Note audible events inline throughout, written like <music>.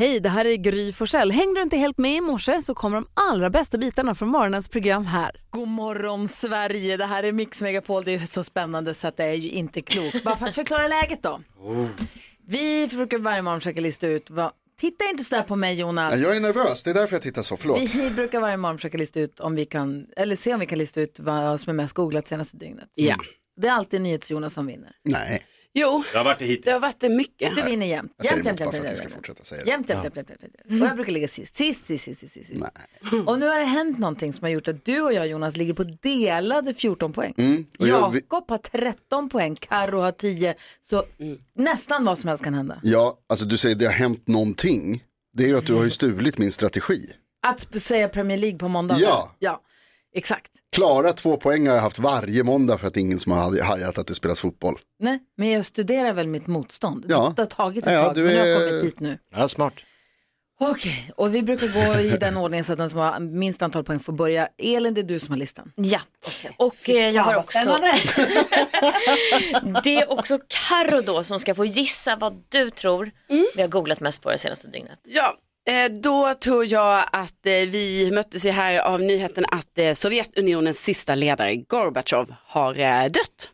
Hej, det här är Gry Forssell. Hängde du inte helt med i morse så kommer de allra bästa bitarna från morgonens program här. God morgon Sverige, det här är Mix Megapol. Det är så spännande så att det är ju inte klokt. Bara för att förklara läget då. Vi brukar varje morgon försöka lista ut vad... Titta inte så där på mig Jonas. Jag är nervös, det är därför jag tittar så. Förlåt. Vi brukar varje morgon försöka lista ut om vi kan, eller se om vi kan lista ut vad som är mest googlat senaste dygnet. Ja. Det är alltid NyhetsJonas som vinner. Nej, Jo, Jag har varit det hittills. det har varit det mycket. Du vinner jämt. jag säger Jämt, jämt, bara jämt, för att ni jämt, ska jämt. fortsätta säga det. Jämt, jämt, jämt, jämt, jämt, jämt. Och jag brukar ligga sist. Sist, sist, sist, sist. Nej. Och nu har det hänt någonting som har gjort att du och jag Jonas ligger på delade 14 poäng. Mm, och jag- Jakob har 13 poäng, Karo har 10. Så nästan vad som helst kan hända. Ja, alltså du säger det har hänt någonting. Det är ju att du har ju stulit min strategi. Att säga Premier League på måndag. Ja. ja. Exakt. Klara två poäng har jag haft varje måndag för att ingen som har hajat att det spelas fotboll. Nej, men jag studerar väl mitt motstånd. Ja. Det har tagit ett Ja, tag, du men jag har kommit dit nu. Ja, smart. Okej, och vi brukar gå i <laughs> den ordningen så att den som har minst antal poäng får börja. Elin, det är du som har listan. Ja, och eh, jag har också, <laughs> det är också Karo då som ska få gissa vad du tror vi har googlat mest på det senaste dygnet. Ja, eh, då tror jag att eh, vi möttes ju här av nyheten att Sovjetunionens sista ledare Gorbatjov har dött.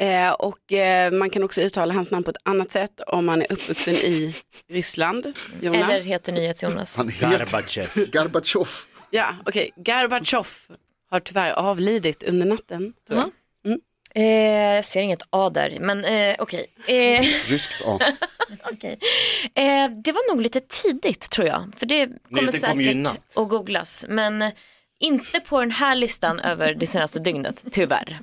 Eh, och eh, man kan också uttala hans namn på ett annat sätt om man är uppvuxen i Ryssland. Jonas? Eller heter NyhetsJonas. Gorbachev. Gorbatjov. Ja, okej. Gorbatjov har tyvärr avlidit under natten. Tror jag. Eh, jag ser inget A där, men eh, okej. Eh, Ryskt A. <laughs> okej. eh, det var nog lite tidigt tror jag, för det kommer Nyheten kom säkert natt. att googlas. Men eh, inte på den här listan över det senaste dygnet, tyvärr.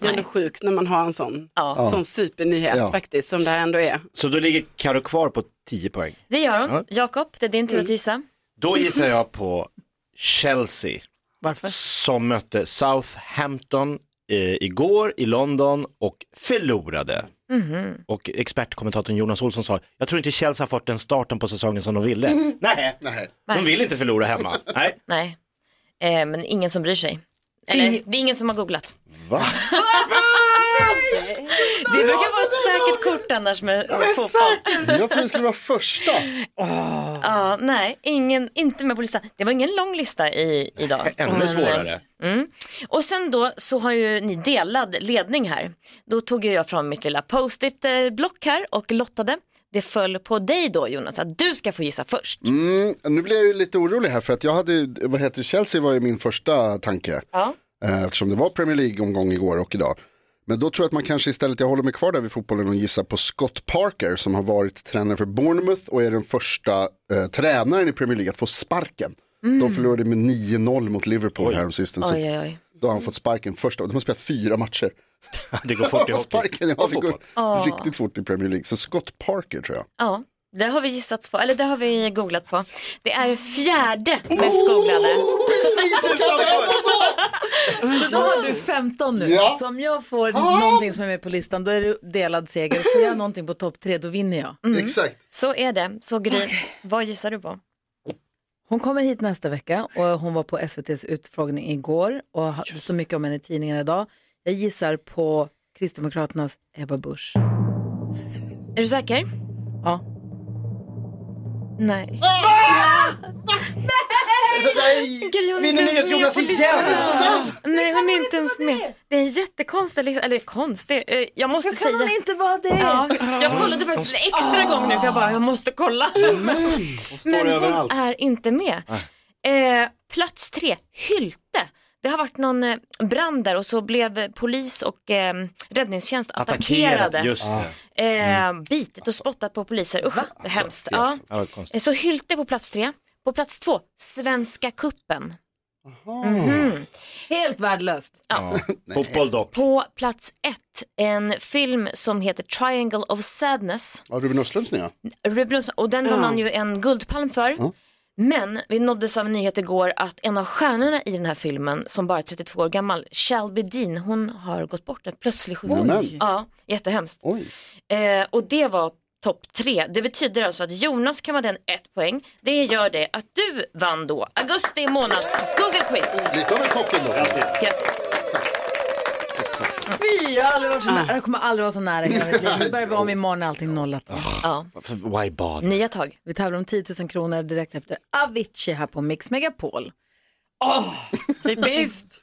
Det är ändå sjukt när man har en sån, Ja. sån supernyhet Ja. faktiskt som det här ändå är. Så då ligger Karo kvar på 10 poäng. Det gör hon. Jakob, det är din tur att gissa. Då gissar jag på Chelsea Varför? som mötte Southampton eh, igår i London och förlorade. Och expertkommentatorn Jonas Olsson sa, jag tror inte Chelsea har fått den starten på säsongen som de ville. <laughs> Nej, Nej. de vill inte förlora hemma. <laughs> Nej. Nej, eh, men ingen som bryr sig. Eller, det är ingen som har googlat. Va? <laughs> Det brukar vara ett säkert kort annars med fotboll. Jag tror det skulle vara första. Ja, nej, ingen, inte med på listan. Det var ingen lång lista i, idag. Ännu Men, svårare. Mm. Och sen då så har ju ni delad ledning här. Då tog ju jag fram mitt lilla post-it-block här och lottade. Det föll på dig då Jonas, att du ska få gissa först. Mm, nu blir jag ju lite orolig här för att jag hade, vad heter Chelsea var ju min första tanke. Ja. Eh, Eftersom det var Premier League-omgång igår och idag. Men då tror jag att man kanske istället, jag håller mig kvar där vid fotbollen och gissar på Scott Parker som har varit tränare för Bournemouth och är den första eh, tränaren i Premier League att få sparken. De förlorade med 9-0 mot Liverpool häromsistens. så Oj, oj, oj. Då har han fått sparken första, de har spelat fyra matcher. <laughs> Det går fort i hockey. Sparken, ja, det går fotboll. riktigt fort i Premier League. Så Scott Parker tror jag. Ja, det har vi gissat på, eller det har vi googlat på. Det är fjärde mest googlade. <laughs> Så då har du 15 nu. Ja. Så om jag får någonting som är med på listan då är det delad seger. Får jag någonting på topp tre då vinner jag. Exakt. Så är det. Så Gry, vad gissar du på? Hon kommer hit nästa vecka och hon var på SVTs utfrågning igår och har så mycket om henne i tidningen idag. Jag gissar på Kristdemokraternas Ebba Busch. Är du säker? Ja. Nej. Gry, hon är Vinner inte ens med NyhetsJonas igen? Nej, hon är inte ens med. Det är en jättekonstig lista, eller konstig, eh, jag måste Kan säga. hon inte vara det? Ja, jag kollade faktiskt en extra gång nu för jag bara, jag måste kolla. <laughs> Men hon överallt. är inte med. Eh, plats tre, Hylte. Det har varit någon eh, brand där och så blev polis och eh, räddningstjänst attackerade. Just det. Eh, bitit och spottat på poliser. Usch, det är hemskt. Ja. Ja, Så Hylte på plats tre. På plats två, Svenska kuppen. Helt värdelöst. <laughs> Fotboll dock. På plats ett, en film som heter Triangle of Sadness. Ja, Ruben Östlunds nya. Ruben och den vann han ju en guldpalm för. Men vi nåddes av en nyhet igår att en av stjärnorna i den här filmen, som bara är 32 år gammal, Shelby Dean, hon har gått bort. En plötslig sjukdom. Ja, jättehemskt. Oj. Eh, och det var topp tre. Det betyder alltså att Jonas kan vara den ett poäng. Det gör det att du vann då augusti månads Google-quiz. Lite av en kock ändå. Grattis. Fy, jag, har aldrig varit så nära. jag kommer aldrig vara så nära i hela mitt liv. Nu börjar vi om imorgon är allting nollat. Ja. Varför- Why bother? Nya tag. Vi tävlar om 10 000 kronor direkt efter Avicii här på Mix Megapol. Typiskt.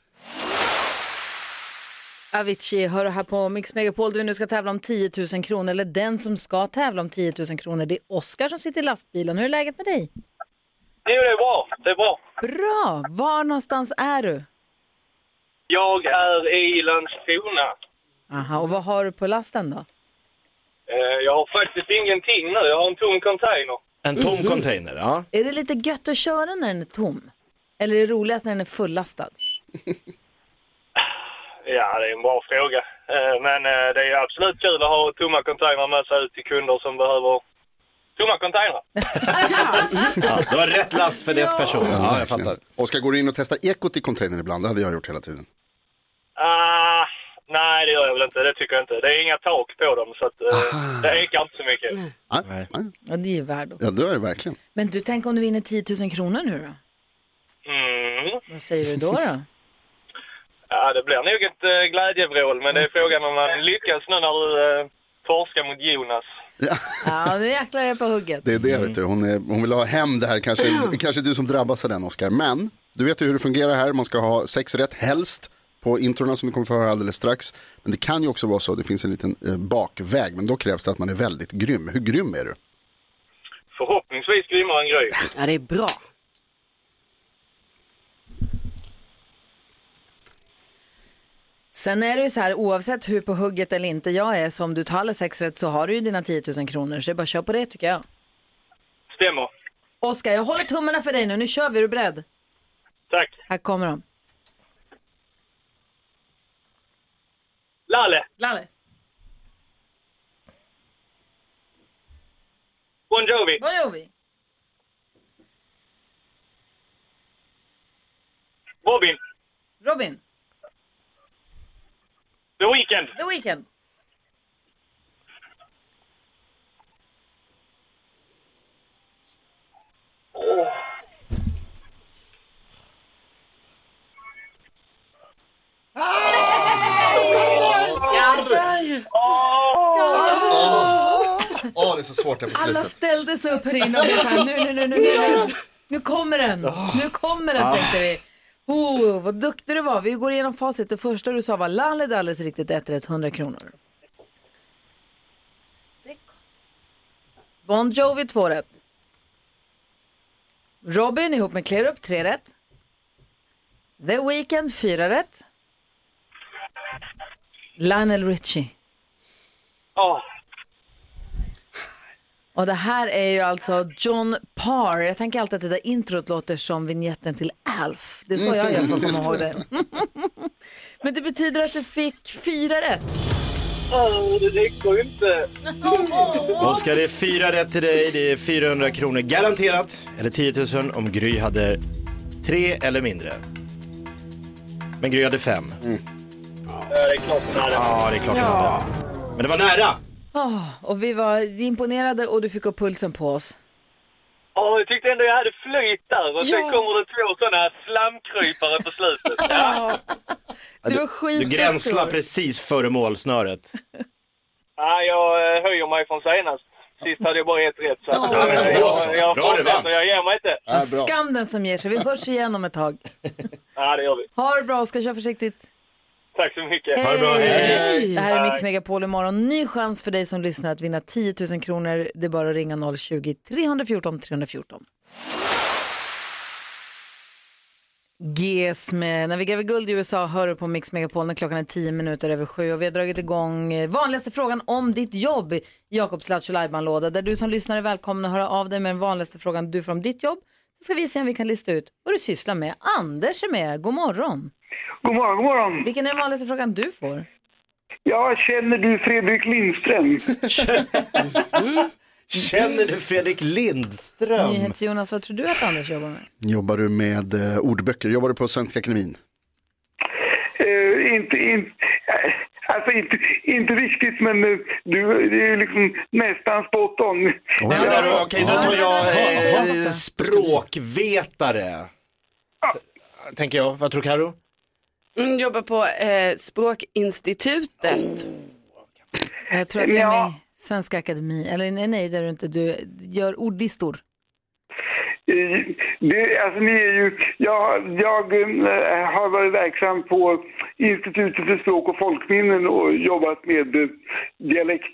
Avicii hör här på Mix Megapol. Du nu ska tävla om 10 000 kronor. Eller den som ska tävla om 10 000 kronor. Det är Oskar som sitter i lastbilen. Hur är läget med dig? Jo, det är bra. Det är bra. Bra! Var någonstans är du? Jag är i Landskrona. Aha, och vad har du på lasten då? Eh, Jag har faktiskt ingenting nu. Jag har en tom container. En tom container, ja. Är det lite gött att köra när den är tom? Eller är det roligast när den är fullastad? <laughs> Ja, det är en bra fråga. Eh, Men eh, det är absolut kul att ha tomma containrar med sig ut till kunder som behöver tomma containrar. <laughs> ja. Det var rätt last för rätt person. Ja, jag fattar. Oskar går in och testar ekot i containern ibland. Det hade jag gjort hela tiden. Ah, nej, det gör jag väl inte. Det tycker jag inte. Det är inga tak på dem, så att, eh, det ekar inte så mycket. Nej. Nej. Ja, det är ju värd Ja, det är det verkligen. Men du, tänk om du vinner 10 000 kronor nu då? Mm. Vad säger du då? då? <laughs> Ja, det blir nog ett eh, glädjevrål, men det är frågan om man lyckas nu när du eh, torskar mot Jonas. Ja, nu jäklar är jag på hugget. Det är det, vet du. Hon, är, hon vill ha hem det här. Kanske, kanske du som drabbas av den, Oskar. Men du vet ju hur det fungerar här. Man ska ha sex rätt, helst, på introna som du kommer få höra alldeles strax. Men det kan ju också vara så, det finns en liten eh, bakväg. Men då krävs det att man är väldigt grym. Hur grym är du? Förhoppningsvis grymmare än Gry. Ja, det är bra. Sen är det ju så här, oavsett hur på hugget eller inte jag är, så om du tar alla sex rätt så har du ju dina 10 000 kronor. Så det är bara att köra på det tycker jag. Stämmer. Oskar, jag håller tummarna för dig nu. Nu kör vi. Är du beredd? Tack. Här kommer de. Lalle. Lalle. Bon Jovi. Bon Jovi. Robin. Robin. The Weeknd. The Weeknd. Svårt här på Alla slutet. ställde sig upp här inne och här, nu, nu, nu, nu, nu, nu. Nu kommer den. Nu kommer den, tänkte vi. Oh, vad duktig du var. Vi går igenom facit. Det första du sa var Lalle, det är alldeles riktigt, ett rätt, 100 kronor. Bon Jovi, två rätt. Robin ihop med Klerup, tre rätt. The Weeknd, fyra rätt. Lionel Richie. Åh, Och det här är ju alltså John Parr. Jag tänker alltid att det där introt låter som vignetten till Alf. Det är så jag gör för att komma ihåg det. <laughs> Men det betyder att du fick fyra rätt. åh, det räcker inte. <laughs> Oskar, det är fyra rätt till dig. Det är 400 kronor garanterat. Eller 10 000 om Gry hade tre eller mindre. Men Gry hade fem. Ja, det är klart hade. Ja, det är klart hade. Men det var nära. Åh, och vi var imponerade och du fick upp pulsen på oss. Åh, jag tyckte ändå jag hade flyt där. Och sen kommer det två sådana slamkrypare på slutet. <laughs> Ja. Du var Du gränslar precis före målsnöret. Ja, jag eh, höjer mig från senast. Sist hade jag bara ett rätt. Så Ja, då så. jag, jag, Bra revansch. jag ger mig inte. Ja. Skam den som ger sig. Vi hörs igen om ett tag. Ja, det gör vi. Ha det bra, ska kör försiktigt. Tack så mycket. Ha det bra, hej. Det här är Mix Hej. Megapol imorgon. Ny chans för dig som lyssnar att vinna 10 000 kronor. Det är bara att ringa 020-314 314. GES med När vi gräver guld i USA hör du på Mix Megapol när klockan är 10 minuter över sju och vi har dragit igång eh, vanligaste frågan om ditt jobb Jakobs Lattjo låda där du som lyssnar är välkommen att höra av dig med den vanligaste frågan du får om ditt jobb. Så ska vi se om vi kan lista ut vad du sysslar med. Anders är med, god morgon. God morgon, god morgon. Vilken är den vanligaste frågan du får? Ja, känner du Fredrik Lindström? Känner du Fredrik Lindström? NyhetsJonas, vad tror du att Anders jobbar med? Jobbar du med eh, ordböcker? Jobbar du på Svenska Akademin? Eh, inte, in, eh, alltså inte, inte riktigt, men eh, du, det är liksom nästan spot on. Nej, men då- Okej, då tar jag eh, språkvetare. T- Tänker jag. Vad tror Karo? Mm, jobbar på eh, Språkinstitutet. Jag tror att du är Ja. med i Svenska Akademi, eller nej, nej det är du inte, du gör ordlistor. Eh, Det, alltså ni är ju, jag, jag eh, har varit verksam på Institutet för språk och folkminnen och jobbat med eh, dialekt,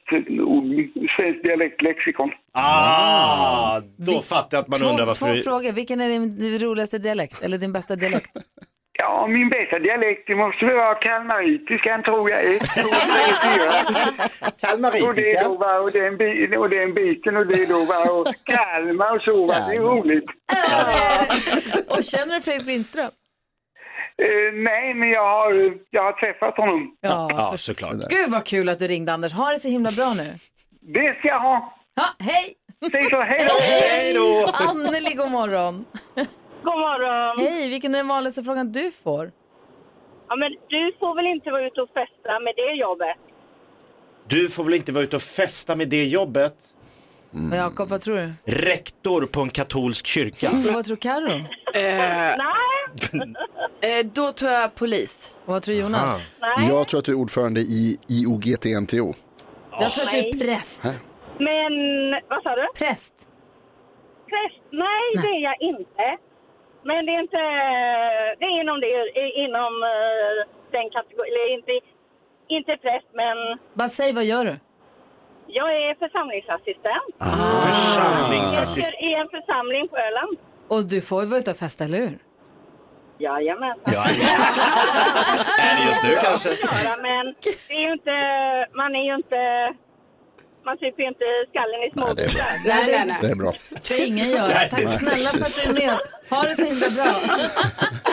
svenskt dialektlexikon. Ah, då fattar jag att man två, undrar varför... Två frågor, vilken är din roligaste dialekt, eller din bästa dialekt? <laughs> Ja, min bästa dialekt det måste väl vara kalmaritiskan tror jag. Ett, två, tre, fyra. <laughs> Och det är då va, och den, bi- och den biten och det är då va, och Kalmar och så va. Det är roligt. Och känner du Fredrik Lindström? Eh, nej, men jag har, jag har träffat honom. Ja, Ja, för... såklart. Gud vad kul att du ringde Anders, ha det så himla bra nu. Det ska jag ha. Ja, hej! Säg så, hej <laughs> då! Hej då! Anneli, god morgon. God morgon. Hej, vilken är den vanligaste frågan du får? Ja, men du får väl inte vara ute och festa med det jobbet? Du får väl inte vara ute och festa med det jobbet? Och Jakob, vad tror du? Rektor på en katolsk kyrka. <laughs> Vad tror Karo? Eh, Nej, eh, då tror jag polis. Och vad tror Jonas? Nej. Jag tror att du är ordförande i IOGT-NTO. Jag tror att du är präst. Men vad sa du? Präst? Präst? Nej, det är jag inte. Men det är inte... Det är inom, det, inom eh, den kategorin. Eller inte, inte präst, men Bara säg, vad gör du? jag är församlingsassistent. Församlingsassistent. Sitter i en församling på Öland. Och du får ju vara ute och festa, eller hur? Jajamän. Ja, <laughs> är det just nu kanske? men det är ju inte, man är ju inte, man super ju inte skallen i små Nej, det är bra. bitar. Nej, nej, nej. Det är bra. ska ingen göra. Nej, Tack nej, snälla för att du är med oss. Ha det så himla bra.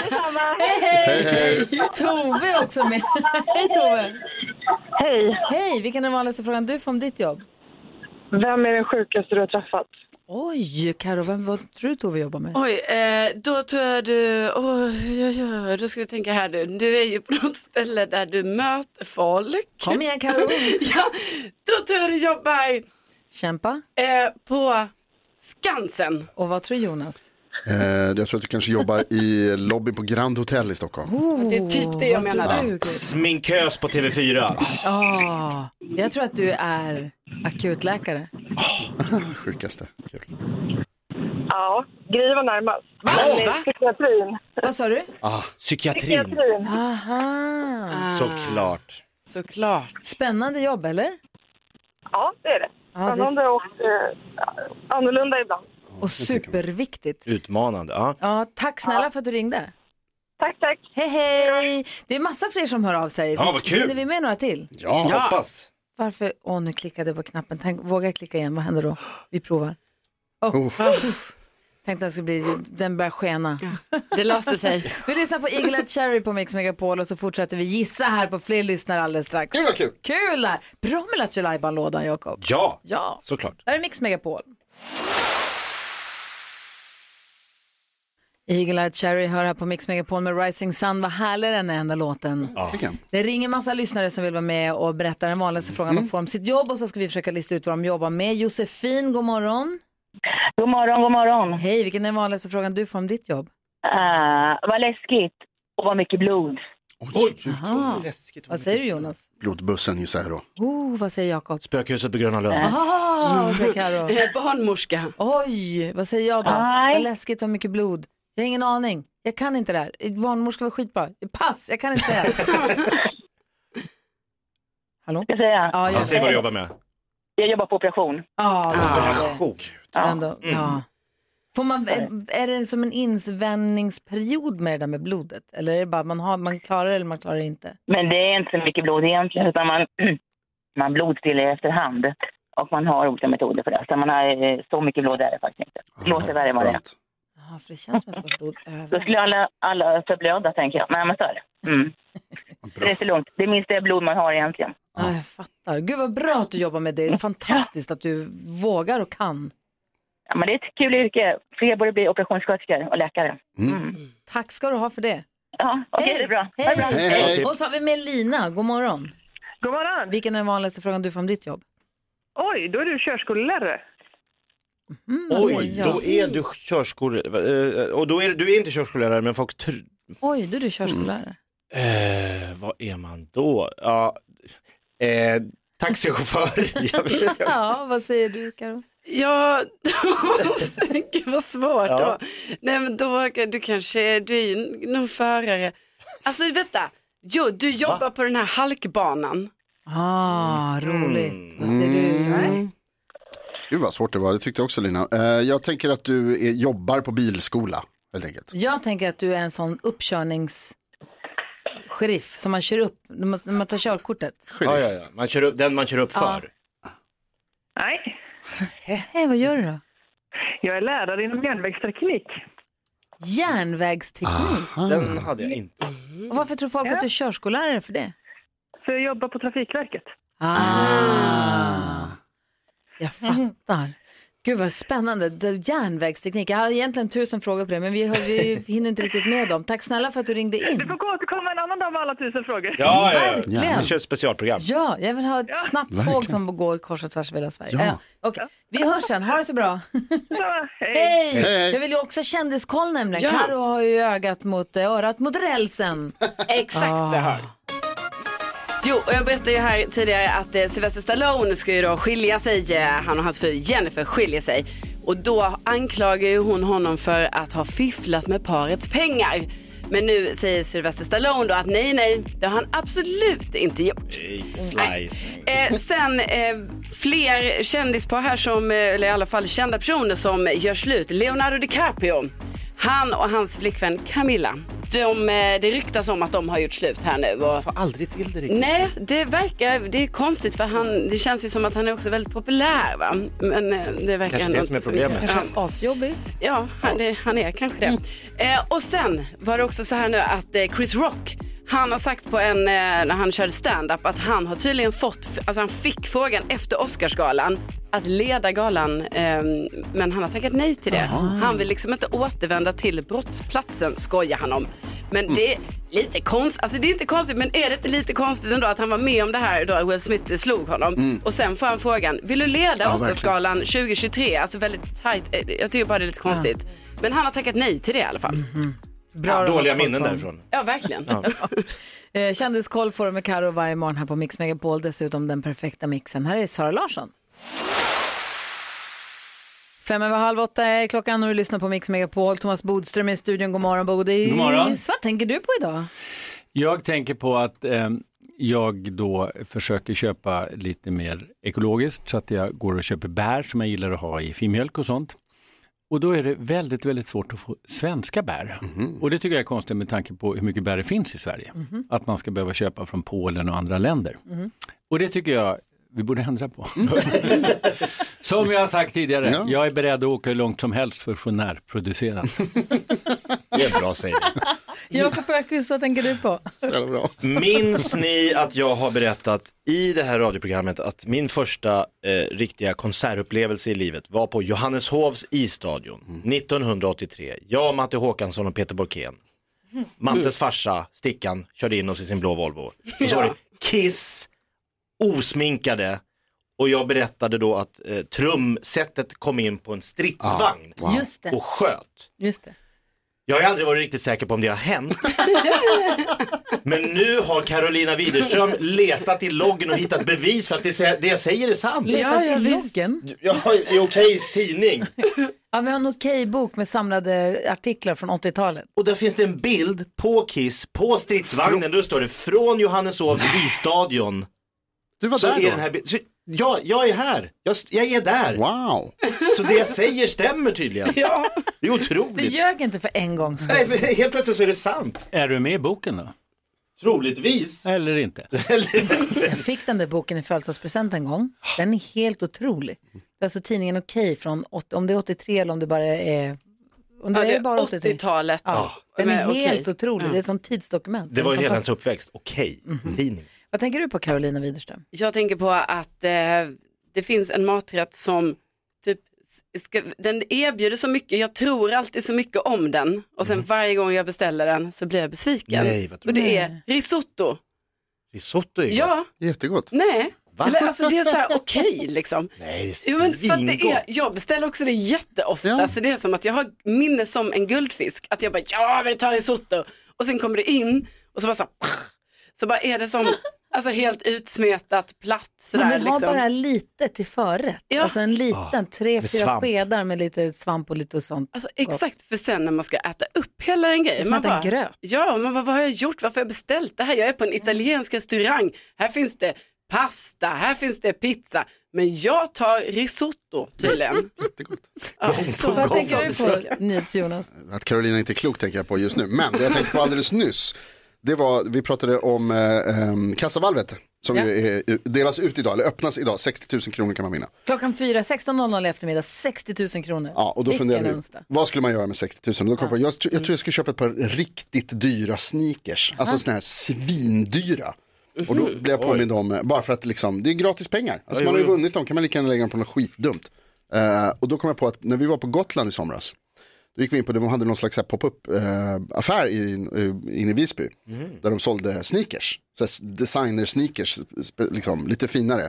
Detsamma. Hej, hej! Tove är också med. Hej Tove! Hej. Hej, vilken är den vanligaste frågan du får om ditt jobb? Vem är den sjukaste du har träffat? Oj, Karo, vem vad tror du Tove jobbar med? Oj, eh, då tror jag du, oj, oj, oj, då ska vi tänka här du, du är ju på något ställe där du möter folk. Kom igen Karo. <laughs> Ja, då tror jag du jobbar Kämpa. eh, på Skansen. Och vad tror Jonas? Eh, jag tror att du kanske jobbar i lobbyn på Grand Hotel i Stockholm. Det är typ det jag menade. du? Sminkös på TV4. Ah, jag tror att du är akutläkare. <laughs> Sjukaste. Kul. Ja, Gry var närmast. Va? Va? Psykiatrin. Vad sa du? Psykiatrin. Aha. Såklart. Såklart. Spännande jobb, eller? Ja, det är det. Ja, det är Spännande och eh, annorlunda ibland. och superviktigt. Utmanande. Ja. Ja, tack snälla för att du ringde. Tack, tack. Hej, hej! Det är massa fler som hör av sig. Ja, vad kul. Hinner vi med några till? Ja, Hoppas. Varför? Åh, nu klickade jag på knappen. Tänk, våga jag klicka igen? Vad händer då? Vi provar. Oh. Uff. Tänkte att det skulle bli, den börjar skena. Det löste sig. <laughs> Vi lyssnar på Eagle Eye Cherry på Mix Megapol och så fortsätter vi gissa här på fler lyssnare alldeles strax. Gud vad kul. Kul! där. Bra med Lattjo Lajban-lådan, Jakob. Ja, Ja. såklart. Det här är Mix Megapol. Eagle Eye Cherry hör här på Mix Megapol med Rising Sun. Vad härlig den är, den där låten. Vilken? Det ringer massa lyssnare som vill vara med och berätta den vanligaste frågan de får om sitt jobb och så ska vi försöka lista ut vad de jobbar med. Josefin, god morgon. God morgon, god morgon. Hej, vilken är den vanligaste frågan du får om ditt jobb? Uh, vad läskigt och vad mycket blod. Oj. Läskigt. Vad säger du Jonas? Blodbussen gissar jag då. Oh, vad säger Jakob? Spökhuset på Gröna Lund. Ah, vad säger Karo? <laughs> Barnmorska. Oj, vad säger jag då? Nej. Vad läskigt, vad mycket blod. Jag har ingen aning. Jag kan inte det här. Barnmorska var skitbra. Pass, jag kan inte säga. <laughs> Hallå? Jag säga? Ja, Ja, jag säg vad du jobbar med. Jag jobbar på operation. Ja, Operation. det. Ändå, ja. Får man, är, är det som en insvällningsperiod med det där med blodet? Eller är det bara man, har, man klarar det eller man klarar det inte? Men det är inte så mycket blod egentligen, utan man, <clears throat> man blodstiller efterhand. Och man har olika metoder för det. Så, man har, eh, så mycket blod är det faktiskt inte. Det låter värre än vad det är. Ja, för det känns som att blod Då över. skulle alla, alla förblöda, tänker jag. Nej, men så är det. Mm. Det är så lugnt. Det är minst det blod man har egentligen. Ja, jag fattar. Gud vad bra att du jobbar med det. Det är fantastiskt att du vågar och kan. Ja, men det är ett kul yrke. Fler borde bli operationssköterskor och läkare. Mm. Tack ska du ha för det. Ja, okej, det är bra. Hej. Bra. Hej, hej. Och så har vi med Lina. God morgon. God morgon. Vilken är den vanligaste frågan du får om ditt jobb? Oj, då är du körskollärare. Mm, Oj, jag? då är du körskollärare, och då är du, du är inte körskollärare men folk tr- Oj, då är du körskollärare. eh, vad är man då? Ja, eh, taxichaufför. <laughs> Ja, vad säger du Karo? Ja, <laughs> gud vad svårt Ja. då. Nej men då, du kanske, du är ju någon förare. Alltså vänta, jo, du jobbar på den här halkbanan. Ah, roligt. Vad säger Mm. du? Gud vad svårt det var, det tyckte jag också Lina. Eh, jag tänker att du är, jobbar på bilskola, helt enkelt. Jag tänker att du är en sån uppkörnings sheriff som man kör upp när man, när man tar körkortet. Ja, ja, ja. Man kör upp, den man kör upp Ja. för. Nej, Hej, vad gör du då? jag är lärare inom järnvägsteknik. Järnvägsteknik. Den hade jag inte. Och varför tror folk att du är körskollärare för det? För jag jobbar på Trafikverket. Ah. Jag <laughs> fattar. Gud vad spännande. Järnvägsteknik. Jag har egentligen tusen frågor på det men vi, har, vi <laughs> hinner inte riktigt med dem. Tack snälla för att du ringde Du in. får gå återkomma en annan dag med alla tusen frågor. Ja, ja, ja. Verkligen. Vi kör ett specialprogram. Ja, jag vill ha ett snabbt tåg som går kors och tvärs över hela Sverige. Ja. Ja. okej. Vi hörs sen, ha det så bra. <laughs> Ja, hej. Hej! Hej. Jag vill ju också kändiskoll nämligen. Ja. Karo har ju ögat mot, eh, örat mot rälsen. Exakt vad jag hör. Jo, och jag berättade ju här tidigare att eh, Sylvester Stallone ska ju då skilja sig. Eh, han och hans fru Jennifer skiljer sig. Och då anklagar ju hon honom för att ha fifflat med parets pengar. Men nu säger Sylvester Stallone då att nej, nej, det har han absolut inte gjort. Slide. Eh, sen eh, fler kändispar här som, eh, eller i alla fall kända personer som gör slut. Leonardo DiCaprio, han och hans flickvän Camilla. De, eh, det ryktas om att de har gjort slut här nu. Och, Får aldrig till det riktigt. nej, det verkar, det är konstigt för han, det känns ju som att han är också väldigt populär va. Men eh, det verkar Kanske ändå det som är problemet. Ja. Asjobbig. Ja, han, det, han är kanske det. Eh, och sen var det också så här nu att eh, Chris Rock, han har sagt på en, eh, när han körde stand-up att han har tydligen fått, alltså han fick frågan efter Oscarsgalan att leda galan, eh, men han har tackat nej till det. Han vill liksom inte återvända till brottsplatsen, skojar han om. Men det är lite konstigt, alltså det är inte konstigt, men är det inte lite konstigt ändå att han var med om det här då Will Smith slog honom och sen får han frågan, vill du leda Ja, Oscarsgalan 2023? Alltså väldigt tajt, eh, jag tycker bara det är lite konstigt. Men han har tackat nej till det i alla fall. Bra Dåliga minnen på. därifrån. Ja, verkligen. <laughs> Eh, Kändiskoll får du med Karo varje morgon här på Mix Megapol. Dessutom den perfekta mixen. Här är Sara Larsson. Fem över halv åtta är klockan och du lyssnar på Mix Megapol. Thomas Bodström är i studion. God morgon Bodis. God morgon. Vad tänker du på idag? Jag tänker på att eh, jag då försöker köpa lite mer ekologiskt så att jag går och köper bär som jag gillar att ha i filmjölk och sånt. Och då är det väldigt, väldigt svårt att få svenska bär. Och det tycker jag är konstigt med tanke på hur mycket bär det finns i Sverige. Att man ska behöva köpa från Polen och andra länder. Och det tycker jag vi borde ändra på. <laughs> <laughs> som jag har sagt tidigare, Ja. jag är beredd att åka hur långt som helst för att få närproducerat. Det är bra säger <laughs> Jakob Öqvist, vad tänker du på? Jävla bra. Minns ni att jag har berättat i det här radioprogrammet att min första eh, riktiga konsertupplevelse i livet var på Johanneshovs isstadion 1983. Jag, Matte Håkansson och Peter Borkén. Mattes farsa, Stickan, körde in oss i sin blå Volvo. Och så var det Kiss, osminkade och jag berättade då att eh, trumsetet kom in på en stridsvagn Just det. och sköt. Just det. Jag har ju aldrig varit riktigt säker på om det har hänt. <laughs> Men nu har Carolina Widerström letat i loggen och hittat bevis för att det, sä- det jag säger är sant. Letat i loggen. Ja, i Okejs tidning. Ja, vi har en okej bok med samlade artiklar från 80-talet. Och där finns det en bild på Kiss, på stridsvagnen, då står det från Johanneshovs isstadion. Du var Så där är då? den här bi- så, Ja, jag är här. Jag, jag är där. Wow. Så det jag säger stämmer tydligen. Ja. Det är Du otroligt. ljög inte för en gångs skull. Nej, för helt plötsligt så är det sant. är du med i boken då? Troligtvis. Eller inte? Jag fick den där boken i födelsedagspresent en gång. Den är helt otrolig. Det är alltså tidningen Okej från, åt- om det är 83 eller om det bara är Om det Ja, det är bara 80 80-talet. Ja, den är Men okej. helt otrolig. Ja. Det är ett sånt tidsdokument. Det var ju Den hela hans uppväxt, okej, tidning. Vad tänker du på Carolina Widerström? Jag tänker på att eh, det finns en maträtt som typ ska, den erbjuder så mycket, jag tror alltid så mycket om den och sen varje gång jag beställer den så blir jag besviken. Mm. Nej, vad tror och det du? är risotto. Risotto är Ja. gott. Jättegott. Nej, Va? Eller, alltså det är så här okej liksom. <laughs> Nej, Jo, men för att det är, jag beställer också det jätteofta, Ja. så det är som att jag har minne som en guldfisk. Att jag bara, ja men ta risotto. Och sen kommer det in och så bara så, <laughs> så bara är det som, alltså helt utsmetat, platt sådär. Man vill liksom. ha bara lite till förrätt. Ja. Alltså en liten, tre, med fyra skedar med lite svamp och lite sånt. Alltså, exakt, för sen när man ska äta upp hela den Det är grejen. som Man bara, gröt. ja, man bara, vad har jag gjort? Varför har jag beställt det här? Jag är på en italiensk restaurang. Här finns det pasta, här finns det pizza. Men jag tar risotto tydligen. <laughs> Jättegott. Ja, så Vad tänker du på, Jonas? Att Carolina inte är klok tänker jag på just nu. Men det jag tänkte på alldeles nyss, det var, vi pratade om eh, eh, kassavalvet som Ja. är, delas ut idag, eller öppnas idag, 60 000 kronor kan man vinna. Klockan fyra, 16.00 i eftermiddag, 60 000 kronor. Ja, och då funderade vi, vad skulle man göra med 60 000? Och Då kom jag, på, jag, jag tror jag skulle köpa ett par riktigt dyra sneakers, alltså sådana här svindyra. Och då blev jag påmind om, eh, bara för att liksom, det är gratis pengar. Alltså man har ju vunnit dem, kan man lika gärna lägga dem på något skitdumt. Eh, och då kom jag på att när vi var på Gotland i somras, då gick vi in på, de hade någon slags pop-up eh, affär i, eh, inne i Visby. Där de sålde sneakers, så designer sneakers, liksom, lite finare.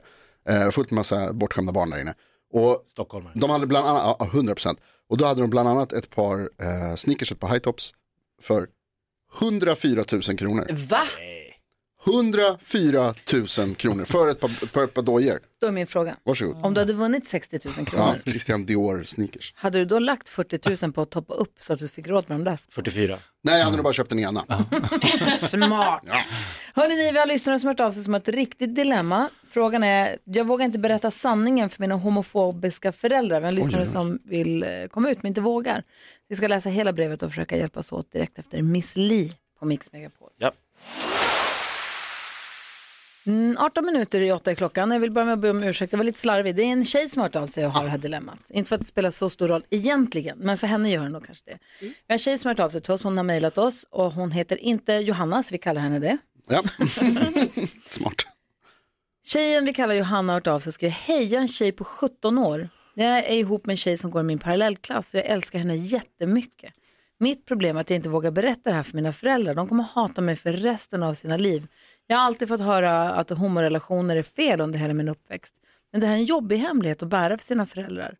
Eh, fullt med massa bortskämda barn där inne. Och Stockholmare. de hade bland annat, ja, 100%. Och då hade de bland annat ett par eh, sneakers, ett par high tops för 104 000 kronor. Va? 104 000 kronor för ett par, par dojor. Då är min fråga. Varsågod. Om du hade vunnit 60 000 kronor, Ja, Christian Dior sneakers. hade du då lagt 40 000 på att toppa upp så att du fick råd med de där? 44. Nej, jag hade nog bara köpt den ena. <laughs> Smart. Hörrni, ni, vi har lyssnare som hört av sig som ett riktigt dilemma. Frågan är, jag vågar inte berätta sanningen för mina homofobiska föräldrar. Vi har lyssnare som vill eh, komma ut men inte vågar. Vi ska läsa hela brevet och försöka hjälpas åt direkt efter Miss Li på Mix Megapol. Ja. Mm, 18 minuter i 8 är klockan. Jag vill börja med att be om ursäkt. Det var lite slarvigt. Det är en tjej som har hört av sig och har det här dilemmat. Inte för att det spelar så stor roll egentligen, men för henne gör det nog kanske det. Vi har en tjej som har hört av sig till oss. Hon har mejlat oss och hon heter inte Johanna, så vi kallar henne det. Ja. <laughs> Smart. Tjejen vi kallar Johanna har hört av sig och skriver Hej, jag är en tjej på 17 år. Jag är ihop med en tjej som går i min parallellklass och jag älskar henne jättemycket. Mitt problem är att jag inte vågar berätta det här för mina föräldrar. De kommer hata mig för resten av sina liv. Jag har alltid fått höra att homorelationer är fel under hela min uppväxt. Men det här är en jobbig hemlighet att bära för sina föräldrar.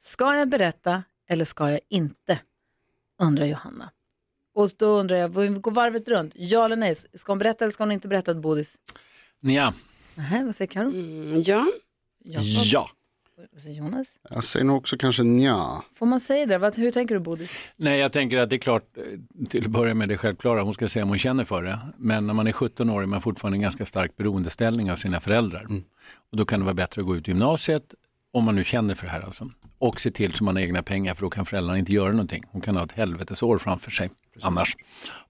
Ska jag berätta eller ska jag inte? Undrar Johanna. Och då undrar jag, vi går varvet runt. Ja eller nej? Ska hon berätta eller ska hon inte berätta, Bodis? Ja. Nähä, vad säger Karo? Mm, ja. Ja. Vad säger Jonas? Jag säger nog också kanske nja. Får man säga det? Vad, hur tänker du Bodil? Nej, jag tänker att det är klart, eh, till att börja med det självklara, hon ska säga om hon känner för det. Men när man är 17 år är man fortfarande en ganska stark beroendeställning av sina föräldrar. Och då kan det vara bättre att gå ut gymnasiet, om man nu känner för det här alltså. Och se till så man har egna pengar, för då kan föräldrarna inte göra någonting. Hon kan ha ett helvetesår framför sig annars.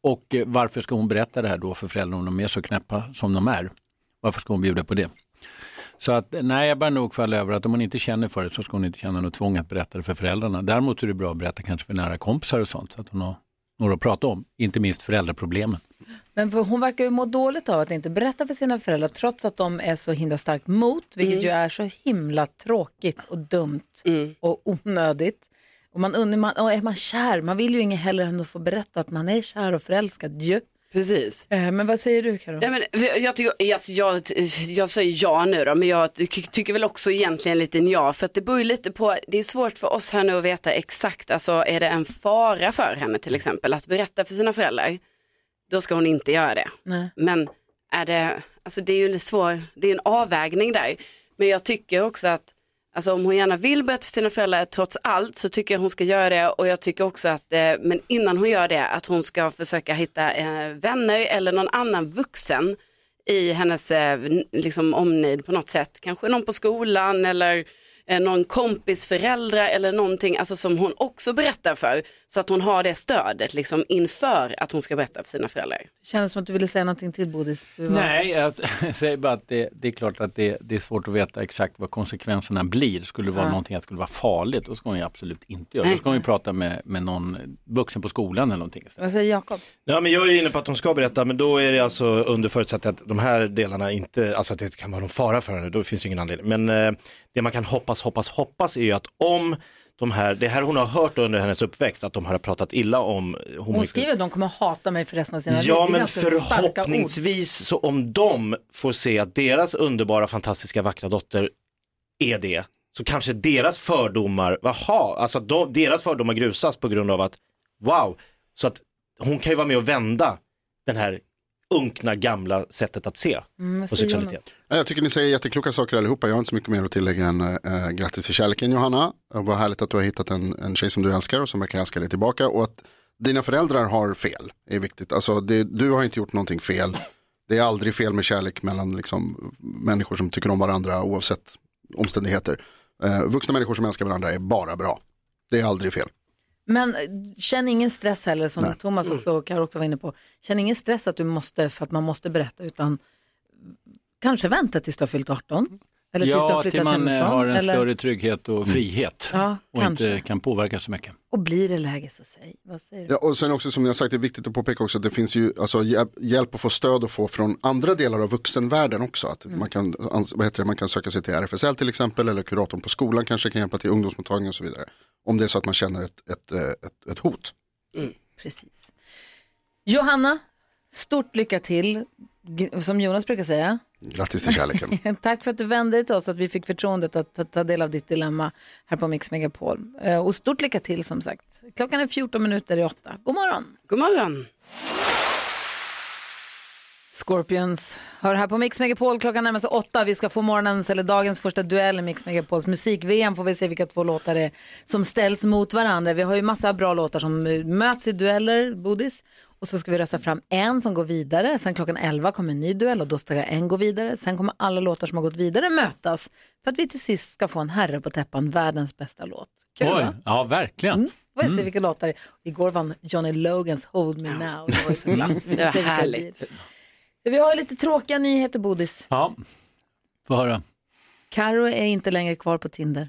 Och eh, varför ska hon berätta det här då för föräldrarna om de är så knäppa som de är? Varför ska hon bjuda på det? Så att nej, jag bär nog falla över att om hon inte känner för det så ska hon inte känna något tvång att berätta det för föräldrarna. Däremot är det bra att berätta kanske för nära kompisar och sånt så att hon har några att prata om, inte minst föräldraproblemen. Men för hon verkar ju må dåligt av att inte berätta för sina föräldrar trots att de är så himla starkt mot, vilket Mm. ju är så himla tråkigt och dumt och onödigt. Och, man, och är man kär, man vill ju inget hellre än att få berätta att man är kär och förälskad ju. Precis. Eh, Men vad säger du Karo? Ja, men, jag, tycker, alltså, jag, jag säger ja nu då, men jag ty- tycker väl också egentligen lite ja, för att det beror ju lite på, det är svårt för oss här nu att veta exakt, alltså är det en fara för henne till exempel att berätta för sina föräldrar, då ska hon inte göra det. Nej. Men är det, alltså det är ju en svår, det är en avvägning där, men jag tycker också att Alltså om hon gärna vill berätta för sina föräldrar trots allt så tycker jag hon ska göra det och jag tycker också att, eh, men innan hon gör det, att hon ska försöka hitta eh, vänner eller någon annan vuxen i hennes eh, liksom omnejd på något sätt. Kanske någon på skolan eller eh, någon kompis föräldrar eller någonting alltså som hon också berättar för. Så att hon har det stödet liksom inför att hon ska berätta för sina föräldrar. Det kändes som att du ville säga någonting till Bodis. Nej, jag <laughs> säger bara att det, det är klart att det, det är svårt att veta exakt vad konsekvenserna blir. Skulle det vara Ja. någonting att det skulle vara farligt, då ska hon ju absolut inte göra. Då ska hon ju prata med, med någon vuxen på skolan eller någonting. Vad säger Jakob? Ja, men jag är inne på att hon ska berätta, men då är det alltså under förutsättning att de här delarna inte, alltså att det kan vara någon fara för henne, då finns det ingen anledning. Men eh, det man kan hoppas, hoppas, hoppas är ju att om de här, det här hon har hört under hennes uppväxt, att de har pratat illa om Hon skriver att de kommer hata mig för resten av sina liv. Ja, men förhoppningsvis så om de får se att deras underbara, fantastiska, vackra dotter är det, så kanske deras fördomar, jaha, alltså de, deras fördomar grusas på grund av att, wow, så att hon kan ju vara med och vända den här unkna gamla sättet att se Mm, på sexualitet. Ja, Jag tycker ni säger jättekloka saker allihopa. Jag har inte så mycket mer att tillägga än äh, grattis till kärleken Johanna. Vad härligt att du har hittat en, en tjej som du älskar och som verkar älska dig tillbaka. Och att dina föräldrar har fel är viktigt. Alltså det, du har inte gjort någonting fel. Det är aldrig fel med kärlek mellan liksom, människor som tycker om varandra oavsett omständigheter. Eh, vuxna människor som älskar varandra är bara bra. Det är aldrig fel. Men eh, känn ingen stress heller som Nej. Thomas och Karo också var inne på. Känn ingen stress att du måste, för att man måste berätta utan kanske vänta tills du har fyllt 18. Eller tills du har Ja, flyttat till man eh, hemifrån. har en eller, större trygghet och frihet Ja, och kanske. inte kan påverka så mycket. Och blir det läge så säg. Vad säger du? Ja, och sen också som jag sagt, det är viktigt att påpeka också att det finns ju alltså, hjälp- att få stöd att få från andra delar av vuxenvärlden också. Att man, kan, vad heter det, man kan söka sig till RFSL till exempel eller kuratorn på skolan kanske kan hjälpa till ungdomsmottagning och så vidare. Om det är så att man känner ett, ett, eh, ett, ett hot. Precis. Johanna, stort lycka till. Som Jonas brukar säga. Grattis till kärleken. <laughs> Tack för att du vände dig till oss, att vi fick förtroendet att ta, ta del av ditt dilemma här på Mix Megapol. Eh, Och stort lycka till som sagt. Klockan är 14 minuter i åtta. God morgon! God morgon! Scorpions hör här på Mix Megapol. Klockan närmar sig åtta. Vi ska få morgonens eller dagens första duell i Mix Megapols musik-VM. Får vi se vilka två låtar det är som ställs mot varandra. Vi har ju massa bra låtar som möts i dueller, Bodis. Och så ska vi rösta fram en som går vidare. Sen klockan 11 kommer en ny duell och då ska en gå vidare. Sen kommer alla låtar som har gått vidare mötas för att vi till sist ska få en herre på täppan, världens bästa låt. Kul Oj, va? ja verkligen. Mm. Får vi se Mm. vilka låtar det är. Igår vann Johnny Logans Hold Me Now. Det var så glatt. Vi får Det var härligt. Vi har lite tråkiga nyheter, Bodis. Ja, få höra. Karo är inte längre kvar på Tinder.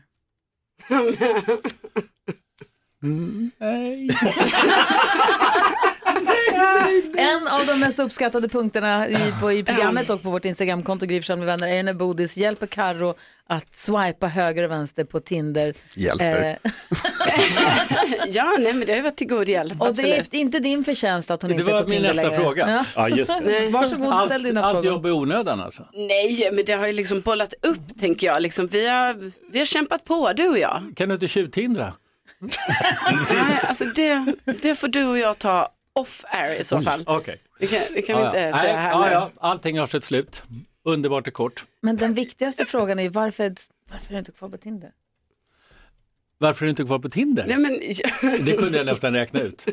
nej. <laughs> En av de mest uppskattade punkterna i, på, i programmet och på vårt Instagramkonto Gry Forssell med vänner är när Bodis hjälper Karo att swipa höger och vänster på Tinder. Hjälper. Eh, <laughs> ja, nej men det har varit till god hjälp. och det absolut. är inte din förtjänst att hon Det inte är var på min Tinder nästa längre. fråga. Ja. Ja, just det. Varsågod, allt, ställ dina allt frågor. jobb är onödan alltså. Nej, men det har ju liksom bollat upp tänker jag. Liksom, vi, har, vi har kämpat på, du och jag. Kan du inte tjuvtindra? Nej, alltså det, det får du och jag ta off air i så fall. Okej. Det kan, det kan vi Ja, inte ja. säga Nej, här ja, nu. ja, Allting har sitt slut. Underbart är kort. Men den viktigaste frågan är varför, varför är du inte kvar på Tinder? Varför är du inte kvar på Tinder? Nej, men, Det kunde jag nästan räkna ut.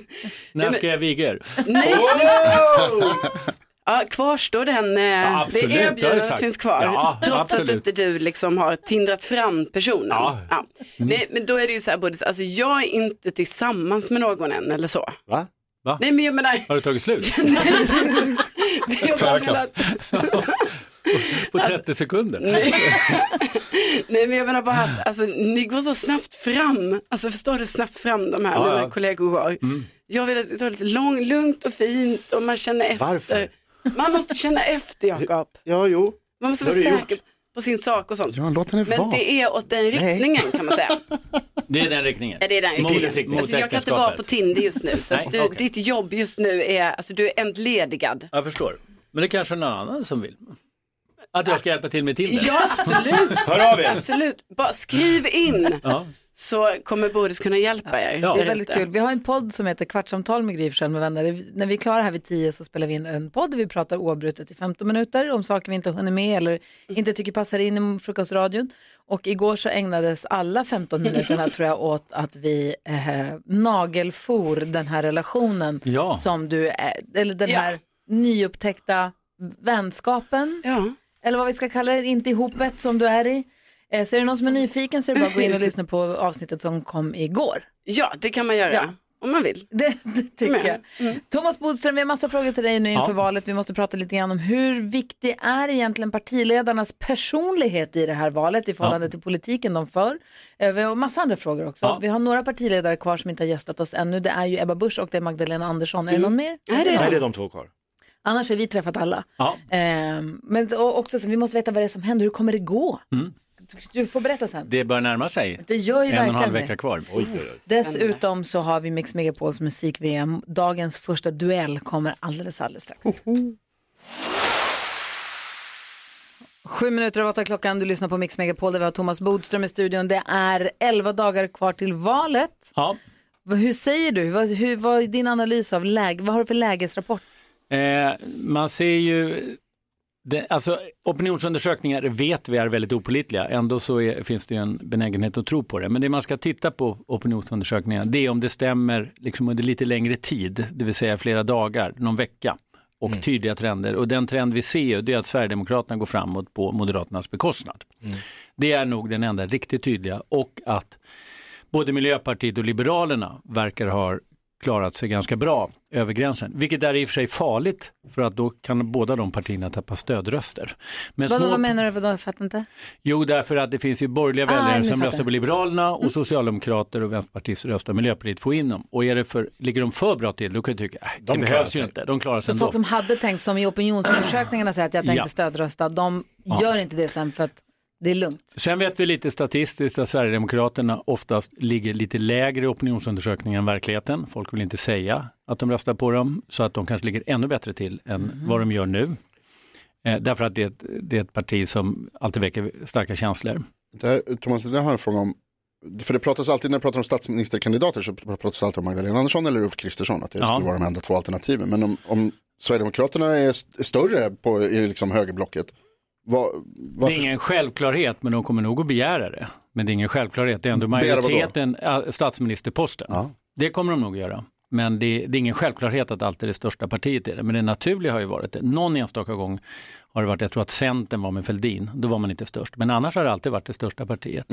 När men- ska jag viga er? Nej, Ja, kvarstår den, eh, absolut, det erbjudandet finns kvar. Ja, trots absolut. att inte du liksom har tindrat fram personen. Ja. Mm. Nej, men då är det ju så här, både, alltså, jag är inte tillsammans med någon än eller så. Va? Va? Nej men jag menar, Har du tagit slut? <laughs> <laughs> att, <laughs> På 30 sekunder? nej. nej men jag menar bara att alltså, ni går så snabbt fram, alltså förstår du snabbt fram de här Ja, mina ja. kollegor går. Mm. Jag vill att det ska vara lite lång, lugnt och fint och man känner efter. Varför? Man måste känna efter Jakob. Ja, jo. Man måste Det vara säker på sin sak och sånt. Ja, låt henne Men vara. det är åt den riktningen kan man säga. <laughs> Det är den riktningen? Ja, det är den riktningen. mot Alltså, jag kan inte vara på Tinder just nu. Så Nej, du, okej. ditt jobb just nu är, alltså du är entledigad. Jag förstår. Men det är kanske är någon annan som vill. Att jag ska hjälpa till med Tinder? Ja, absolut. Hör av er. Absolut. Bara skriv in Ja. Så kommer Bodis kunna hjälpa er. Ja. Det är väldigt kul. Vi har en podd som heter Kvartsamtal med Gry med vänner. När vi är klara här vid 10 så spelar vi in en podd där vi pratar oavbrutet i 15 minuter om saker vi inte hunnit med eller inte tycker passar in i frukostradion. Och igår så ägnades alla 15 minuterna tror jag åt att vi eh, nagelfor den här relationen Ja. som du, är, eller den Ja. här nyupptäckta vänskapen, Ja. eller vad vi ska kalla det, inte ihopet som du är i. Eh, Så är det någon som är nyfiken så är det bara att gå in och <laughs> lyssna på avsnittet som kom igår. Ja, det kan man göra. Ja. Om man vill. <laughs> Det, det tycker jag. Thomas Bodström, vi har massa frågor till dig nu inför Ja. valet. Vi måste prata lite grann om hur viktig är egentligen partiledarnas personlighet i det här valet i förhållande till politiken de för. Eh, Vi har massa andra frågor också. Vi har några partiledare kvar som inte har gästat oss ännu. Det är ju Ebba Busch och det är Magdalena Andersson. Är det någon mer? Nej, det är de två kvar. Annars har vi träffat alla. Ja. Ehm, men också så vi måste veta vad det är som händer. Hur kommer det gå? Mm. Du får berätta sen. Det bör närma sig. Det gör ju en och en halv verkligen det. vecka kvar. Oj, oj, oj. Dessutom så har vi Mix Megapols musik-VM. Dagens första duell kommer alldeles, alldeles strax. Sju minuter över åtta klockan, du lyssnar på Mix Megapol där vi har Thomas Bodström i studion. Det är elva dagar kvar till valet. Ja. Hur säger du? Vad, hur, vad är din analys av läge? Vad har du för lägesrapport? Eh, man ser ju, det, alltså opinionsundersökningar vet vi är väldigt opolitliga, ändå så är, finns det en benägenhet att tro på det. Men det man ska titta på opinionsundersökningar, det är om det stämmer liksom under lite längre tid, det vill säga flera dagar, någon vecka och tydliga trender. Och den trend vi ser det är att Sverigedemokraterna går framåt på Moderaternas bekostnad. Det är nog den enda riktigt tydliga och att både Miljöpartiet och Liberalerna verkar ha klarat sig ganska bra över gränsen. Vilket är i och för sig farligt för att då kan båda de partierna tappa stödröster. Men Vad, små- vad menar du? Vadå? Jag fattar inte. Jo, därför att det finns ju borgerliga Ah, väljare som röstar på Liberalerna och socialdemokrater och vänsterpartister röstar Miljöpartiet får in dem. Och är det för, ligger de för bra till, då kan jag tycka, äh, det De klarar behövs ju sig. inte, de klarar sig Så ändå. folk som hade tänkt, som i opinionsundersökningarna säger att jag tänkte Ja. stödrösta, de Ja. gör inte det sen för att det är lugnt. Sen vet vi lite statistiskt att Sverigedemokraterna oftast ligger lite lägre i opinionsundersökningar än verkligheten. Folk vill inte säga att de röstar på dem så att de kanske ligger ännu bättre till än Mhm. vad de gör nu. Eh, därför att det är, ett, det är ett parti som alltid väcker starka känslor. Där, Thomas, det där har jag en fråga om. För det pratas alltid, när jag pratar om statsministerkandidater så pratas det alltid om Magdalena Andersson eller Ulf Kristersson, att det Ja. skulle vara de enda två alternativen. Men om, om Sverigedemokraterna är, är större på, i liksom högerblocket, Det varför, är ingen självklarhet men de kommer nog att begära det. Men det är ingen självklarhet, det är ändå majoriteten, statsministerposten. Det kommer de nog göra. Men det, det är ingen självklarhet att alltid det största partiet är det. Men det naturliga har ju varit det. Någon enstaka gång har det varit, jag tror att Centern var med Fälldin, då var man inte störst. Men annars har det alltid varit det största partiet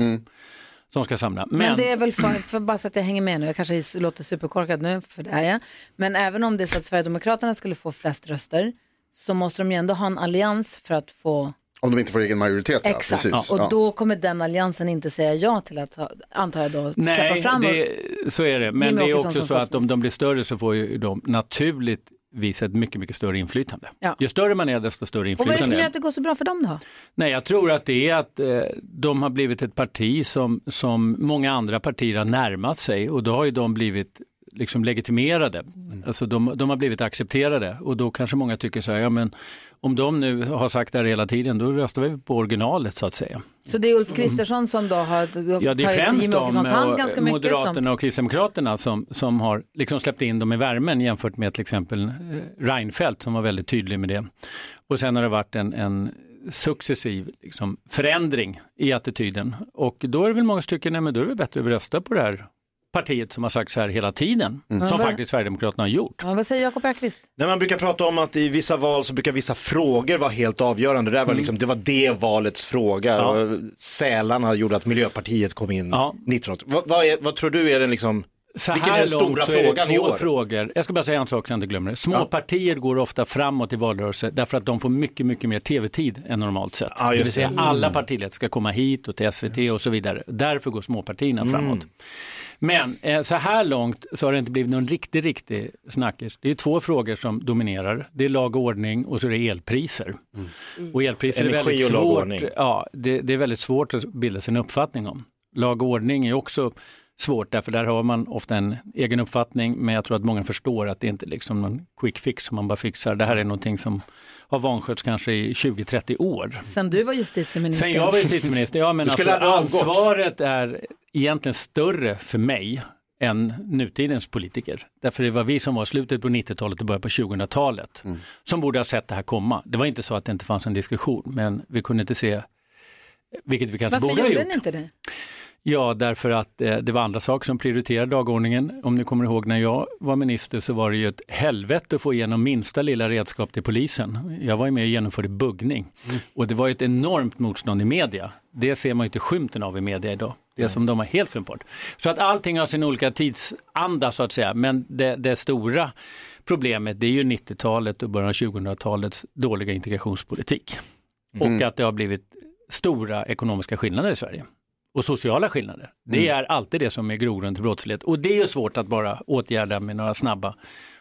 som ska samla. Men, Men, det är väl för, för bara så att jag hänger med nu, jag kanske låter superkorkad nu, för det är jag. Men även om det är så att Sverigedemokraterna skulle få flest röster så måste de ju ändå ha en allians för att få om de inte får egen majoritet? Ja, Exakt, precis. och Ja. då kommer den alliansen inte säga ja till att, antar jag då, släppa nej, fram och, det, så är det. Men det är också så att om de blir större så får ju de naturligtvis ett mycket, mycket större inflytande. Ja. Ju större man är desto större och vad är det inflytande. som gör att det går så bra för dem då? Nej, jag tror att det är att eh, de har blivit ett parti som, som många andra partier har närmat sig och då har ju de blivit liksom legitimerade. Alltså de, de har blivit accepterade och då kanske många tycker så här, ja men om de nu har sagt det här hela tiden, då röstar vi på originalet så att säga. Så det är Ulf Kristersson som då har Ja, det är tagit Jimmie Åkessons hand och ganska mycket. Moderaterna Som, och Kristdemokraterna som, som har liksom släppt in dem i värmen jämfört med till exempel eh, Reinfeldt som var väldigt tydlig med det. Och sen har det varit en, en successiv liksom, förändring i attityden och då är det väl många stycken, nej men då är det bättre att vi röstar på det här partiet som har sagt så här hela tiden, Mm. som faktiskt Sverigedemokraterna har gjort. ja, vad säger Jakob Öqvist? När man brukar prata om att i vissa val så brukar vissa frågor vara helt avgörande. Det, där var liksom, det var det valets fråga. Ja. Sälarna gjorde att Miljöpartiet kom in Ja. 19 vad, vad, är, vad tror du är den liksom, Så vilken är här den stora långt så är det frågan två frågor. Jag ska bara säga en sak så jag inte glömmer det. Små Ja. partier går ofta framåt i valrörelser därför att de får mycket, mycket mer tv-tid än normalt sett. Ja, det just vill säga det. alla partiledare ska komma hit och till SVT och så vidare. Därför går småpartierna Mm. framåt. Men eh, så här långt så har det inte blivit någon riktig, riktig snackis. Det är två frågor som dominerar. Det är lag och ordning och så är det elpriser. Och elpriser är Energi väldigt och svårt. Ja, det, det är väldigt svårt att bilda sig en uppfattning om. Lag och ordning är också svårt därför där har man ofta en egen uppfattning men jag tror att många förstår att det inte är liksom någon quick fix som man bara fixar. Det här är någonting som har vanskötts kanske i 20-30 år. Sen du var justitieminister. Sen jag var justitieminister, ja men Du alltså, ansvaret är egentligen större för mig än nutidens politiker. Därför det var vi som var slutet på 90-talet och början på 2000-talet som borde ha sett det här komma. Det var inte så att det inte fanns en diskussion men vi kunde inte se, vilket vi kanske Varför borde ha gjorde gjort. ni inte det? Ja, därför att eh, det var andra saker som prioriterade dagordningen. Om ni kommer ihåg när jag var minister så var det ju ett helvete att få igenom minsta lilla redskap till polisen. Jag var ju med och genomförde buggning och det var ett enormt motstånd i media. Det ser man ju inte skymten av i media idag. Det som de har helt glömt bort. Så att allting har sin olika tidsanda så att säga. Men det, det stora problemet det är ju 90-talet och början av 2000-talets dåliga integrationspolitik. Mm. Och att det har blivit stora ekonomiska skillnader i Sverige. Och sociala skillnader. Det är alltid det som är grogrund till brottslighet. Och det är ju svårt att bara åtgärda med några snabba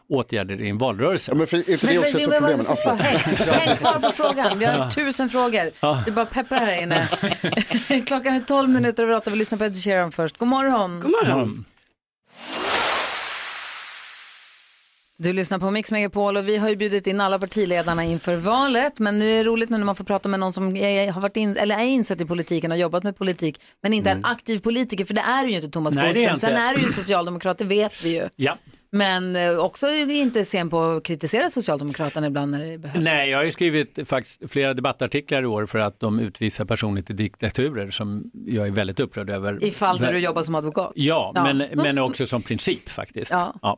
åtgärder i en valrörelse. men för, inte det också ett av men- problemen? men- så- Häng, häng kvar på frågan, vi har Ja. tusen frågor. Ja. Det är bara pepprar här inne. <laughs> Klockan är 12 minuter över 8, vi lyssnar på Ed Sheeran först. God morgon. God morgon. Du lyssnar på Mix Megapol och vi har ju bjudit in alla partiledarna inför valet. Men nu är det roligt nu när man får prata med någon som är, har varit in, eller är insatt i politiken och jobbat med politik, men inte en aktiv politiker, för det är ju inte Thomas Bodström. Sen är det ju socialdemokrat, det vet vi ju. Ja. Men eh, också inte sen på att kritisera Socialdemokraterna ibland när det behövs. Nej, jag har ju skrivit faktiskt flera debattartiklar i år för att de utvisar personer till diktaturer som jag är väldigt upprörd över. I fall där du jobbar som advokat. Ja, Ja. Men, men också som princip faktiskt. Ja.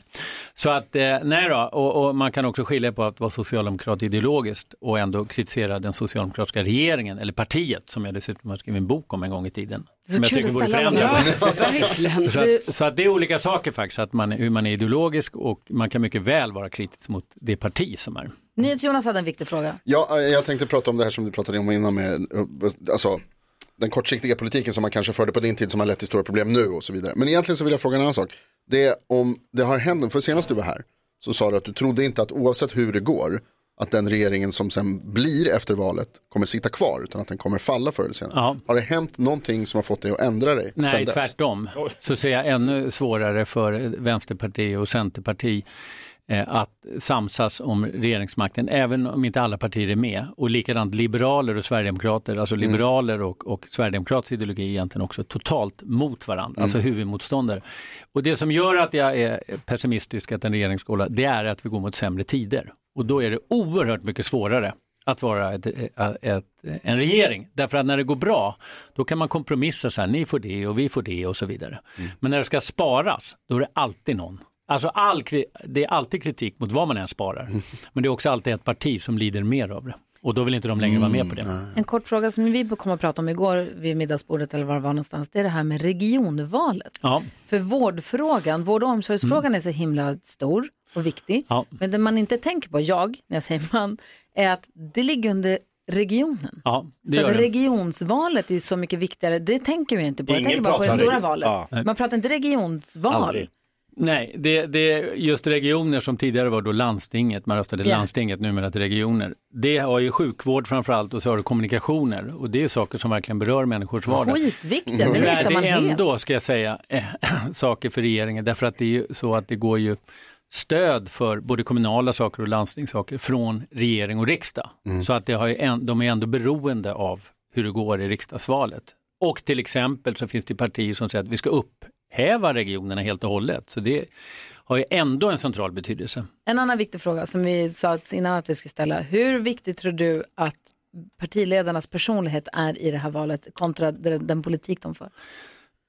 Så att, eh, nej då, och, och man kan också skilja på att vara socialdemokrat ideologiskt och ändå kritisera den socialdemokratiska regeringen eller partiet som jag dessutom har skrivit en bok om en gång i tiden. Så som jag tycker borde förändras. Ja. <laughs> Så att, så att det är olika saker faktiskt, att man, hur man är ideologisk och man kan mycket väl vara kritisk mot det parti som är. NyhetsJonas hade en viktig fråga. Ja, eh, jag tänkte prata om det här som du pratade om innan med, eh, alltså den kortsiktiga politiken som man kanske förde på din tid som har lett till stora problem nu och så vidare. Men egentligen så vill jag fråga en annan sak. Det är om det har hänt, för senast du var här så sa du att du trodde inte att oavsett hur det går att den regeringen som sen blir efter valet kommer sitta kvar utan att den kommer falla förr eller senare. Ja. Har det hänt någonting som har fått dig att ändra dig Nej, sen dess? tvärtom. Så ser jag ännu svårare för Vänsterparti och Centerparti eh, att samsas om regeringsmakten, även om inte alla partier är med. Och likadant liberaler och sverigedemokrater, alltså Mm. liberaler och, och sverigedemokratisk ideologi är egentligen också totalt mot varandra, Mm. alltså huvudmotståndare. Och det som gör att jag är pessimistisk att en regering ska hålla, det är att vi går mot sämre tider. Och då är det oerhört mycket svårare att vara ett, ett, ett, en regering. Därför att när det går bra, då kan man kompromissa så här, ni får det och vi får det och så vidare. Men när det ska sparas, då är det alltid någon. Alltså all, det är alltid kritik mot vad man än sparar. Men det är också alltid ett parti som lider mer av det. Och då vill inte de längre vara med på det. En kort fråga som vi kom att prata om igår vid middagsbordet eller var det var någonstans, det är det här med regionvalet. Ja. För vårdfrågan, vård och omsorgsfrågan är så himla stor och viktig. Ja. Men det man inte tänker på, jag, när jag säger man, är att det ligger under regionen. Ja, det så att det. regionsvalet är så mycket viktigare, det tänker vi inte på. Jag Ingen tänker bara på det stora valet. Ja. Man pratar inte regionsval. Nej, det, det är just regioner som tidigare var då landstinget, man röstade Ja. landstinget, numera till regioner. Det har ju sjukvård framförallt och så har det kommunikationer och det är saker som verkligen berör människors vardag. Skitviktiga, det missar är man det helt. ändå, ska jag säga, eh, <clears throat> saker för regeringen därför att det är ju så att det går ju stöd för både kommunala saker och landstingssaker från regering och riksdag. Så att det har ju en, de är ändå beroende av hur det går i riksdagsvalet. Och till exempel så finns det partier som säger att vi ska upphäva regionerna helt och hållet. Så det har ju ändå en central betydelse. En annan viktig fråga som vi sa att innan att vi skulle ställa. Hur viktigt tror du att partiledarnas personlighet är i det här valet kontra den, den politik de för?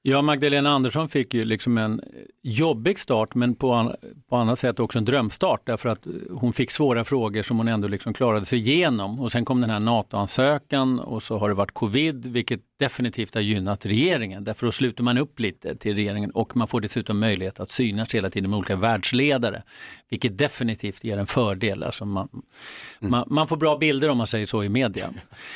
Ja, Magdalena Andersson fick ju liksom en jobbig start men på, an, på annat sätt också en drömstart därför att hon fick svåra frågor som hon ändå liksom klarade sig igenom och sen kom den här NATO-ansökan och så har det varit covid vilket definitivt har gynnat regeringen därför då sluter man upp lite till regeringen och man får dessutom möjlighet att synas hela tiden med olika världsledare vilket definitivt ger en fördel. Alltså man, man, man får bra bilder om man säger så i media.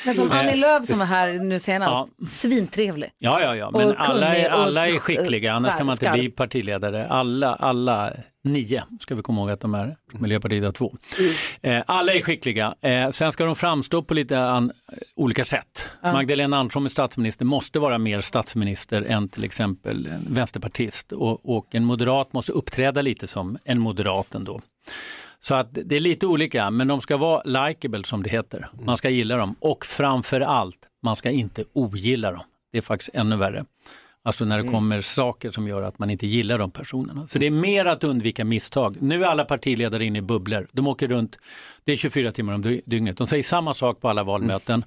Men som Eh, Annie Lööf som var här nu senast, Ja. svintrevlig. Ja, ja, ja, men alla är, alla är skickliga, annars kan man inte bli partiledare. Alla, alla nio, ska vi komma ihåg att de är, Miljöpartiet har två. Eh, alla är skickliga, eh, sen ska de framstå på lite an, olika sätt. Ja. Magdalena Andersson med statsminister måste vara mer statsminister än till exempel en vänsterpartist och, och en moderat måste uppträda lite som en moderat ändå. Så att det är lite olika, men de ska vara likable som det heter. Man ska gilla dem och framför allt, man ska inte ogilla dem. Det är faktiskt ännu värre. Alltså när det Mm. kommer saker som gör att man inte gillar de personerna. Så det är mer att undvika misstag. Nu är alla partiledare inne i bubblor. De åker runt, det är 24 timmar om dy- dygnet. De säger samma sak på alla valmöten.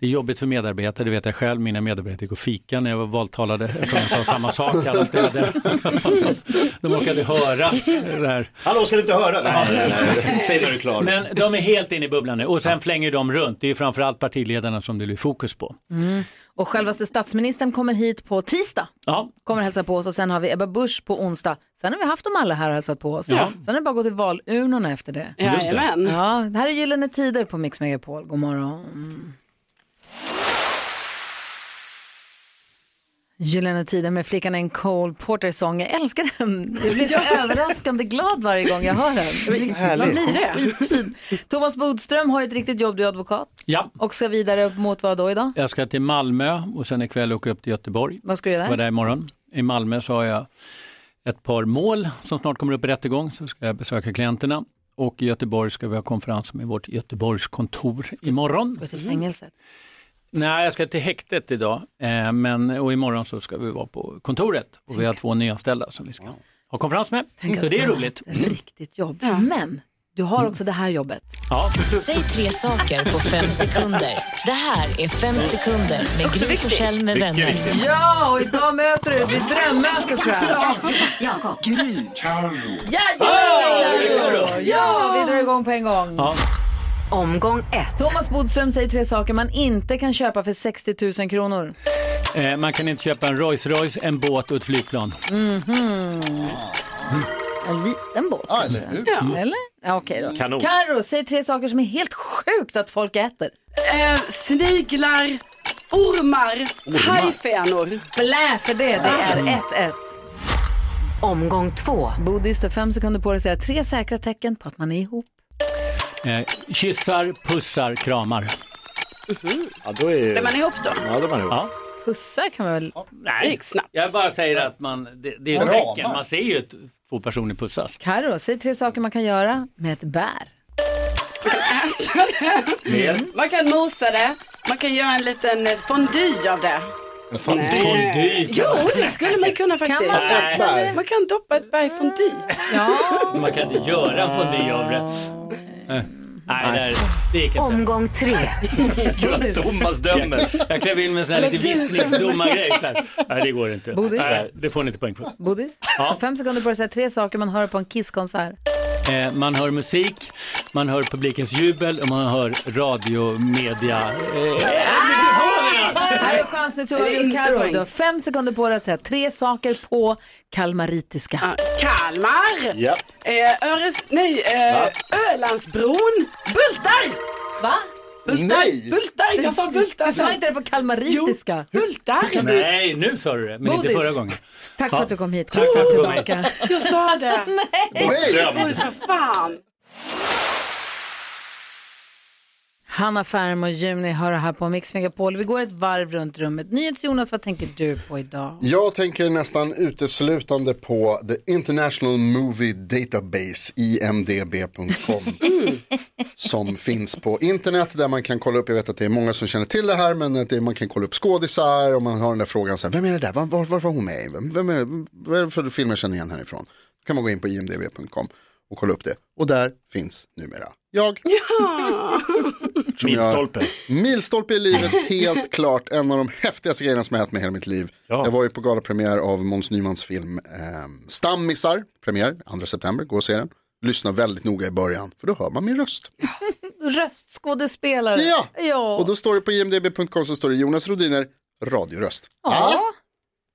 Det är jobbigt för medarbetare, det vet jag själv. Mina medarbetare gick och fika när jag var valtalare eftersom de sa samma sak alla städer. <laughs> De råkade höra det här. Hallå, ska du inte höra? Nej, nej, nej. Säg när du är klar. Men de är helt inne i bubblan nu och sen flänger de runt. Det är framförallt partiledarna som det blir fokus på. Mm. Och självaste statsministern kommer hit på tisdag. Ja. Kommer hälsa på oss och sen har vi Ebba Busch på onsdag. Sen har vi haft dem alla här och hälsat på oss. Ja. Sen är det bara att gå till valurnorna efter det. Jajamän. Ja, det här är Gyllene Tider på Mix Megapol. God morgon. Gyllene Tider med flickan en Cole Porter-sång. Jag älskar den. Jag blir så <laughs> överraskande glad varje gång jag hör den. Man blir det. Skitfin. Thomas Bodström har ett riktigt jobb, du är advokat. Ja. Och ska vidare upp mot vad då idag? Jag ska till Malmö och sen ikväll åka upp till Göteborg. Vad ska du göra Ska vara där imorgon. I Malmö så har jag ett par mål som snart kommer upp i rättegång. Så ska jag besöka klienterna. Och i Göteborg ska vi ha konferens med vårt Göteborgskontor imorgon. Ska du till fängelset? Nej, jag ska till häktet idag. Eh, men, och imorgon så ska vi vara på kontoret. Och vi har två nyanställda som vi ska ha konferens med. Tänk så det är roligt. Ett <laughs> riktigt jobb. Men du har också det här jobbet. Ja. Säg tre saker på fem sekunder. Det här är Fem sekunder med Gry. Forssell med vänner. Ja, och idag möter du ditt drömmöte tror jag. Gry. Ja, ja, ja, vi drar igång på en gång. Ja. Omgång ett. Thomas Bodström säger tre saker man inte kan köpa för 60 000 kronor. Eh, man kan inte köpa en Rolls Royce, en båt och ett flygplan. Mhm. En liten båt Ja, kanske? eller hur? Ja. Eller? Ja, okej då. Kanon. Karo, säg tre saker som är helt sjukt att folk äter. Eh, sniglar, ormar, hajfenor. Blä för det, det är 1-1. Omgång två. Bodis, du har fem sekunder på dig att säga tre säkra tecken på att man är ihop. Eh, kyssar, pussar, kramar. Ja, då är... Är man ihop då? Ja, då är man ihop. Ja. Pussar kan man väl? Nej, jag bara säger att man, det, det är ett Kramar. tecken. Man ser ju ett, två personer pussas. Karo, säg tre saker man kan göra med ett bär. Äta det. Man kan mosa det, man kan göra en liten eh, fondue av det. Fondue? Nej. Fondue? Jo, det skulle man kunna faktiskt. Kan man sätta det? Man kan doppa ett berg i fondue. Ja. Man kan inte göra en fondue av det. Nej, det, det gick inte. Omgång tre. <laughs> Thomas dömer. Jag, klev in med en sån här lite viskningsdomargrej. så här. Nej, det går inte. Bodis? Nej, det får ni inte poäng för. Bodis, Ja. fem sekunder på dig att säga tre saker man hör på en Kisskonsert. Eh, man hör musik, man hör publikens jubel och man hör radiomedia. Eh, Här är chans nu till inte Karo. poäng. Du har fem sekunder på dig att säga tre saker på kalmaritiska. Kalmar, Ja. eh, Öres, nej, eh, Ölandsbron, Bultar! Va? Bultar, Nej. Bultar, jag sa Bultar. Du sa inte det på kalmaritiska. Bultar. Nej, nu sa du det, men inte Bodis. förra gången. Tack för att du kom hit. Tack för att du kom hit. Jag sa det. <laughs> Nej. Bodis, vad fan. Hanna Färm och Juni hör det här på Mix Megapol. Vi går ett varv runt rummet. NyhetsJonas, vad tänker du på idag? Jag tänker nästan uteslutande på The International Movie Database, imdb.com, <laughs> som finns på internet där man kan kolla upp, jag vet att det är många som känner till det här, men att det, man kan kolla upp skådisar och man har den där frågan, så här, vem är det där, var, var, var var hon med? Vem, vem är, vad är det för filmer jag känner igen härifrån? Då kan man gå in på imdb.com och kolla upp det. Och där finns numera jag. <laughs> Jag- Milstolpe. Milstolpe i livet, <laughs> helt klart en av de häftigaste grejerna som jag haft med hela mitt liv. Jag var ju på galapremiär av Måns Nymans film eh, Stammisar, premiär 2 september, gå och se den. Lyssna väldigt noga i början, för då hör man min röst. Röstskådespelare. Ja. ja. Och då står det på imdb.com så står det Jonas Rodiner, radioröst. Ja.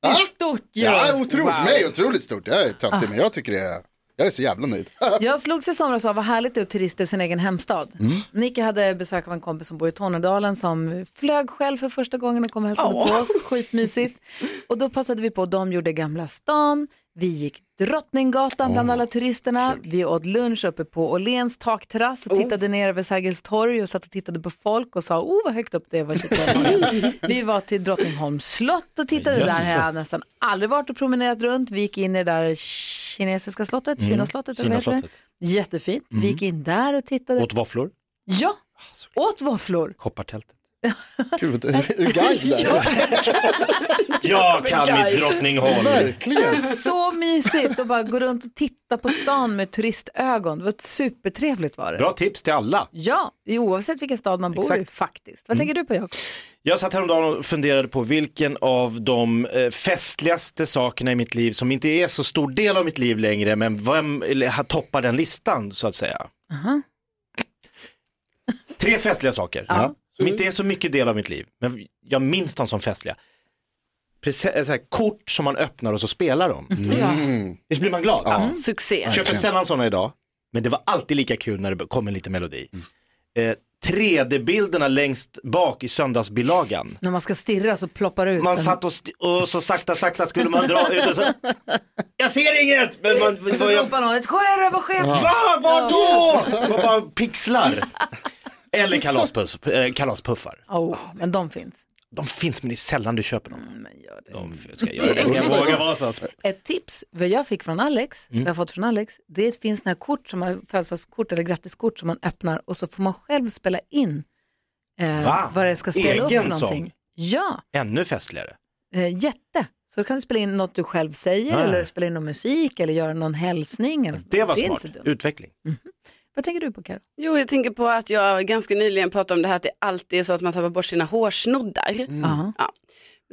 Det är stort ju. Ja, otroligt, Wow. mig otroligt stort. Jag är töntig, Ah. men jag tycker det är, jag är så jävla nöjd. <laughs> Jag slogs i somras av vad härligt det är att turista i sin egen hemstad. Mm. Nicky hade besök av en kompis som bor i Tornedalen som flög själv för första gången och kom och hälsade Åh. på oss. Skitmysigt. Och då passade vi på, de gjorde Gamla stan, vi gick Drottninggatan bland alla turisterna, vi åt lunch uppe på Åhléns takterrass och tittade ner över Sergels torg och satt och tittade på folk och sa, oh vad högt upp det var. Kittelholmen." <laughs> vi var till Drottningholms slott och tittade där, Jösses. jag hade nästan aldrig varit och promenerat runt. Vi gick in i det där kinesiska slottet, Mm. Kinaslottet? Kinaslottet. Jättefint. Vi gick in där och tittade. Åt våfflor. Ja, åt våfflor. Koppartältet. Gud, är du guide där? <laughs> Jag kan mitt Drottningholm. Verkligen. Så mysigt att bara gå runt och titta på stan med turistögon. Det var supertrevligt var det. Bra tips till alla. Ja, oavsett vilken stad man bor i Exakt. Mm. faktiskt. Vad tänker du på Jakob? Jag satt häromdagen och funderade på vilken av de eh, festligaste sakerna i mitt liv som inte är så stor del av mitt liv längre, men vem toppar den listan så att säga. Aha. Tre festliga saker som inte är så mycket del av mitt liv, men jag minns dem som festliga. Precis, så här, kort som man öppnar och så spelar de. Mm. Visst blir man glad? Mm, Succé. Köper sällan sådana idag, men det var alltid lika kul när det kom en liten melodi. Eh, 3D-bilderna längst bak i söndagsbilagan. När man ska stirra så ploppar det ut Man en- satt och, och så sakta, sakta skulle man dra ut och så, jag ser inget! Men man, Och så jag, ropar någon ett sjörövarskepp. Va, var då? Det var bara pixlar. Eller kalaspuss, eh, kalaspuffar. Oh, men de finns. De finns men det är sällan du köper dem. Men gör det. De ska jag göra det. Ska jag våga vara så? Ett tips vad jag fick från Alex, Mm. vad jag fått från Alex, det finns här kort som man, födelsedagskort eller grattiskort som man öppnar och så får man själv spela in eh, Va? vad det ska spela upp Egen för någonting. sång? Ja, Ännu festligare. eh, jätte. Så då kan du spela in något du själv säger Ah. eller spela in någon musik eller göra någon hälsning. Eller. Det var är smart. inte så dumt. Vad tänker du på Karo? Jo, jag tänker på att jag ganska nyligen pratade om det här att det alltid är så att man tappar bort sina hårsnoddar. Ja. Ja.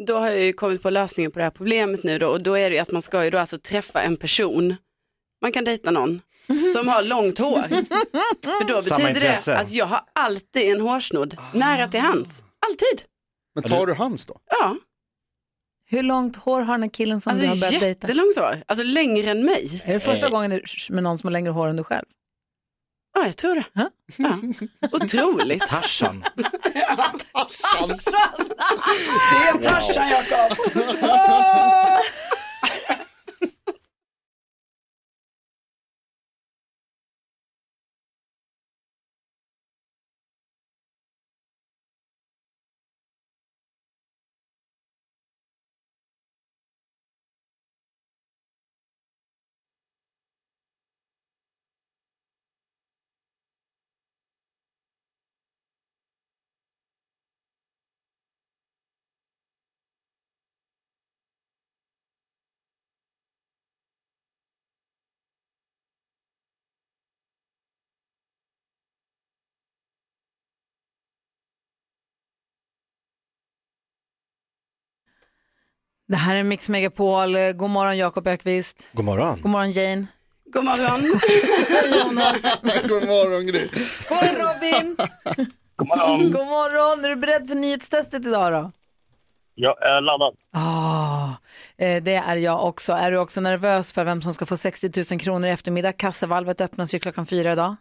Då har jag ju kommit på lösningen på det här problemet nu då och då är det ju att man ska ju då alltså träffa en person. Man kan dejta någon som har långt hår. <laughs> För då Samma betyder det att jag har alltid en hårsnodd nära till hands. Alltid. Men tar du hans då? Ja, Hur långt hår har den här killen som alltså du har börjat dejta? jättelångt hår. Alltså längre än mig. Är det första Eh. gången du- med någon som har längre hår än du själv? Ja, jag tror det. Ja. Otroligt. <laughs> Tarzan. Det är Tarzan Jakob. <laughs> Det här är Mix Megapol. God morgon Jakob Ökvist. God morgon. God morgon Jane. God morgon. <laughs> Jonas. <laughs> God morgon Gry. God morgon Robin. God morgon. God morgon. Är du beredd för nyhetstestet idag då? Jag är laddad. Ah, eh, det är jag också. Är du också nervös för vem som ska få 60 000 kronor i eftermiddag? Kassavalvet öppnas ju klockan fyra idag.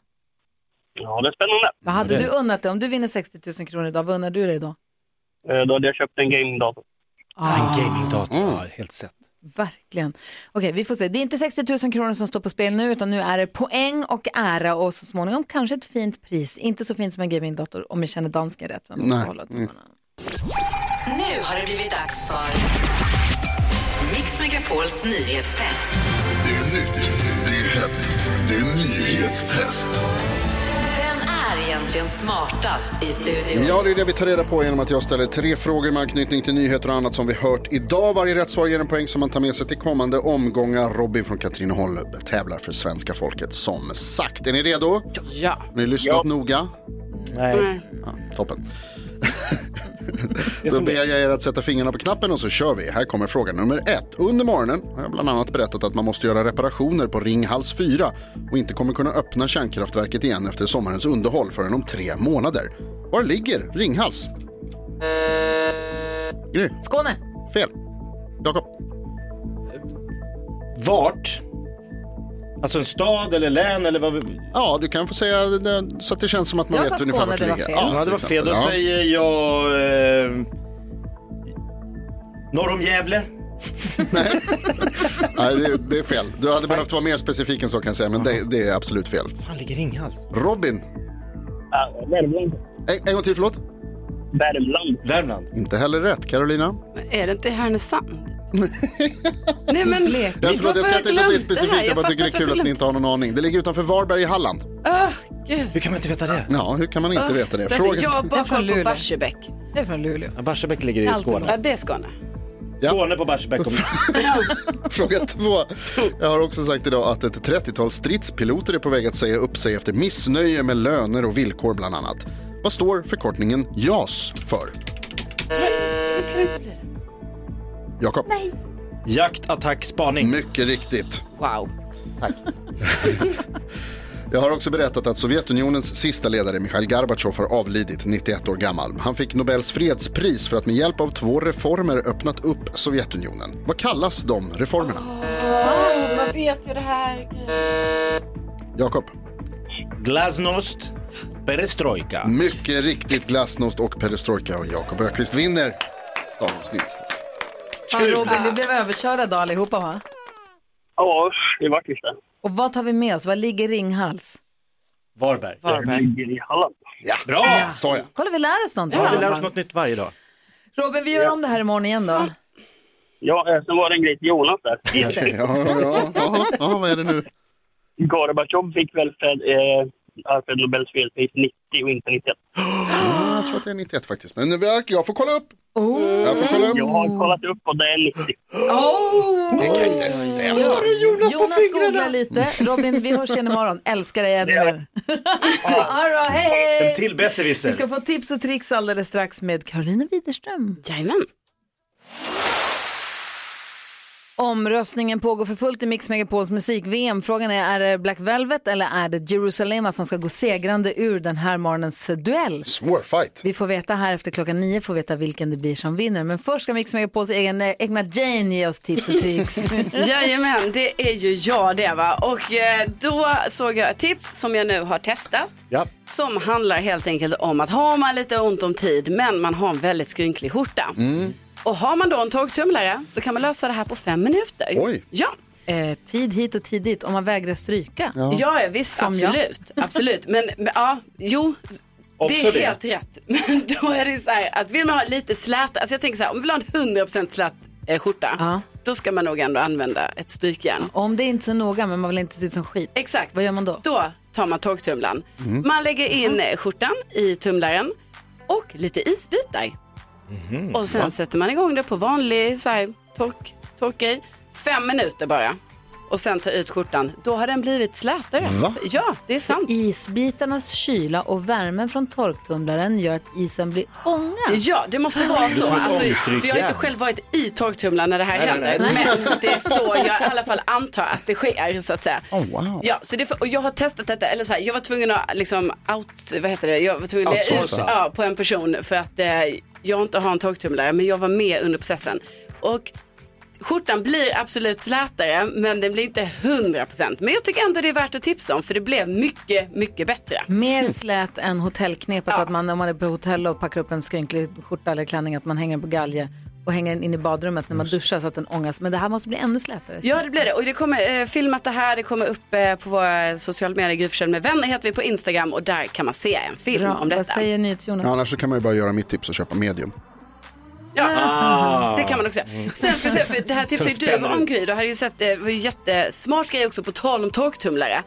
Ja, det är spännande. Vad hade det. du unnat dig? Om du vinner 60 000 kronor idag, vad unnar du dig då? Eh, Då hade jag köpt en gamingdator. En gamingdator, ja, helt sett. Verkligen. Okej, vi får se. Det är inte 60 000 kronor som står på spel nu, utan nu är det poäng och ära och så småningom kanske ett fint pris. Inte så fint som en gamingdator om jag känner dansken rätt. Men Nej. hålla tummarna. Nu har det blivit dags för Mix Megapols nyhetstest. Det är nytt, det är hett, det är nyhetstest. Egentligen smartast i studion? Ja, det är det vi tar reda på genom att jag ställer tre frågor med anknytning till nyheter och annat som vi hört idag. Varje rätt svar ger en poäng som man tar med sig till kommande omgångar. Robin från Katrineholm tävlar för svenska folket som sagt. Är ni redo? Ja. Har ni lyssnat noga? Nej. Ja, toppen. <laughs> Då ber jag er att sätta fingrarna på knappen och så kör vi. Här kommer fråga nummer ett. Under morgonen har jag bland annat berättat att man måste göra reparationer på Ringhals 4 och inte kommer kunna öppna kärnkraftverket igen efter sommarens underhåll förrän om tre månader. Var ligger Ringhals? Gry. Skåne. Fel. Jakob. Vart? Alltså en stad eller län eller vad? vi- Ja, du kan få säga det så att det känns som att man Jag vet ungefär Skåne, vart det det var ligger. fel. Ja, det till var fel. Då. Ja. säger jag... Eh, norr om Gävle. Nej, det, det är fel. Du hade behövt vara mer specifik än så kan jag säga, men det, det är absolut fel. Fan ligger Ringhals? Robin. Värmland. En, en gång till, förlåt. Värmland. Värmland. Inte heller rätt. Carolina. Är det inte i Härnösand? <laughs> Nej men, Ja, förlåt, jag skrattar inte att det är specifikt, jag bara tycker det är kul att ni inte... har någon aning. Det ligger utanför Varberg i Halland. Oh, gud. Hur kan man inte veta det? Ja, hur kan man inte Öh, veta det? Fråga... Jag Det bara från koll på. Barsebäck. Det är från Luleå. Ja, Barsebäck ligger i Skåne. Ja, det är Skåne. Skåne på Barsebäck. Om... <laughs> Fråga två. Jag har också sagt idag att ett 30-tal stridspiloter är på väg att säga upp sig efter missnöje med löner och villkor bland annat. Vad står förkortningen JAS för? Jakob? Jakt, attack, spaning. Mycket riktigt. Wow. <laughs> Jag har också berättat att Sovjetunionens sista ledare Mikhail Gorbatjov har avlidit 91 år gammal. Han fick Nobels fredspris för att med hjälp av två reformer öppnat upp Sovjetunionen. Vad kallas de reformerna? man vet ju det här. Jakob? Glasnost, perestrojka. Mycket riktigt glasnost och perestrojka och Jakob Ökvist vinner dagens nyhetstest. Fan, Robin, vi blev överkörda idag allihopa va? Ja, det faktiskt det. Och vad tar vi med oss? Vad ligger Ringhals? Varberg. Det ligger i Halland. Ja, Bra! sa jag. Kolla, vi lär oss någonting. Ja, vi lär oss något nytt varje dag. Robin, vi gör om det här imorgon igen då. Ja, eh, sen var det en grej till Jonas där. <laughs> Ja, ja, ja, ja, vad är det nu? Gorbatjov fick väl Fred, eh, Alfred Nobels fredspris 90 och inte 91. <gasps> <gasps> Ja, jag tror att det är 91 faktiskt. Men jag, jag får kolla upp. Oh. Jag får kolla upp. Jag har kollat upp och det är 90. Oh! Det kan inte stämma. Jonas, googlar lite. Robin, vi hörs igen imorgon. Älskar dig ännu mer. <laughs> Right, hej, hej! En till Vi besserwisser. ska få tips och tricks alldeles strax med Karolina Widerström. Jajamän. Omröstningen pågår för fullt i Mix Megapols musik-VM. Frågan är, är det Black Velvet eller är det Jerusalem som ska gå segrande ur den här morgonens duell? Svår fight. Vi får veta här efter klockan nio, får veta vilken det blir som vinner. Men först ska Mix Megapols egen, egna Jane ge oss tips och tricks. <laughs> Jajamän, det är ju jag det va. Och eh, då såg jag ett tips som jag nu har testat. Ja. Som handlar helt enkelt om att har man lite ont om tid men man har en väldigt skrynklig skjorta. Och har man då en torktumlare då kan man lösa det här på fem minuter. Oj. Ja. eh, tid hit och tid dit om man vägrar stryka. Ja, ja visst, Som jag. absolut. absolut. Men, men ja, jo, Också det är det. helt rätt. <laughs> Men då är det så här att vill man ha lite slät, alltså jag tänker så här, om vi vill ha en 100% slät eh, skjorta, Ja. då ska man nog ändå använda ett strykjärn. Om det är inte så noga men man vill inte se ut som skit. Exakt. Vad gör man då? Då tar man torktumlaren. Mm. Man lägger in eh, skjortan i tumlaren och lite isbitar. Mhm. Och sen sätter man igång det på vanlig så här, tork, torkgrej. Fem minuter bara. Och sen tar ut skjortan. Då har den blivit slätare. Va? Ja, det är sant. Isbitarnas kyla och värmen från torktumlaren gör att isen blir ånga. Ja, det måste vara så. Alltså, för jag har inte själv varit i torktumlaren när det här händer. Men det är så jag i alla fall antar att det sker så att säga. Oh, wow. Ja, så det, och jag har testat detta, eller så här, jag var tvungen att liksom out, vad heter det, jag var tvungen att ut ja, på en person för att eh, jag inte har en torktumlare men jag var med under processen. Och skjortan blir absolut slätare men den blir inte 100% men jag tycker ändå det är värt att tipsa om för det blev mycket, mycket bättre. Mer slät än hotellknepet Ja. att man om man är på hotell och packar upp en skrynklig skjorta eller klänning att man hänger den på galge och hänger den in i badrummet när man duschar så att den ångas. Men det här måste bli ännu slätare. Ja det blir det och det kommer eh, filmat det här, det kommer upp eh, på våra sociala medier, Gry med vänner heter vi på Instagram och där kan man se en film Bra. om Vad detta. säger NyhetsJonas? Ja, annars så kan man ju bara göra mitt tips och köpa medium. Ja, Ah. det kan man också göra. Sen ska jag säga, för det här tipsade du om. Gry, du hade ju sett, det var ju jättesmart grej också på tal om torktumlare.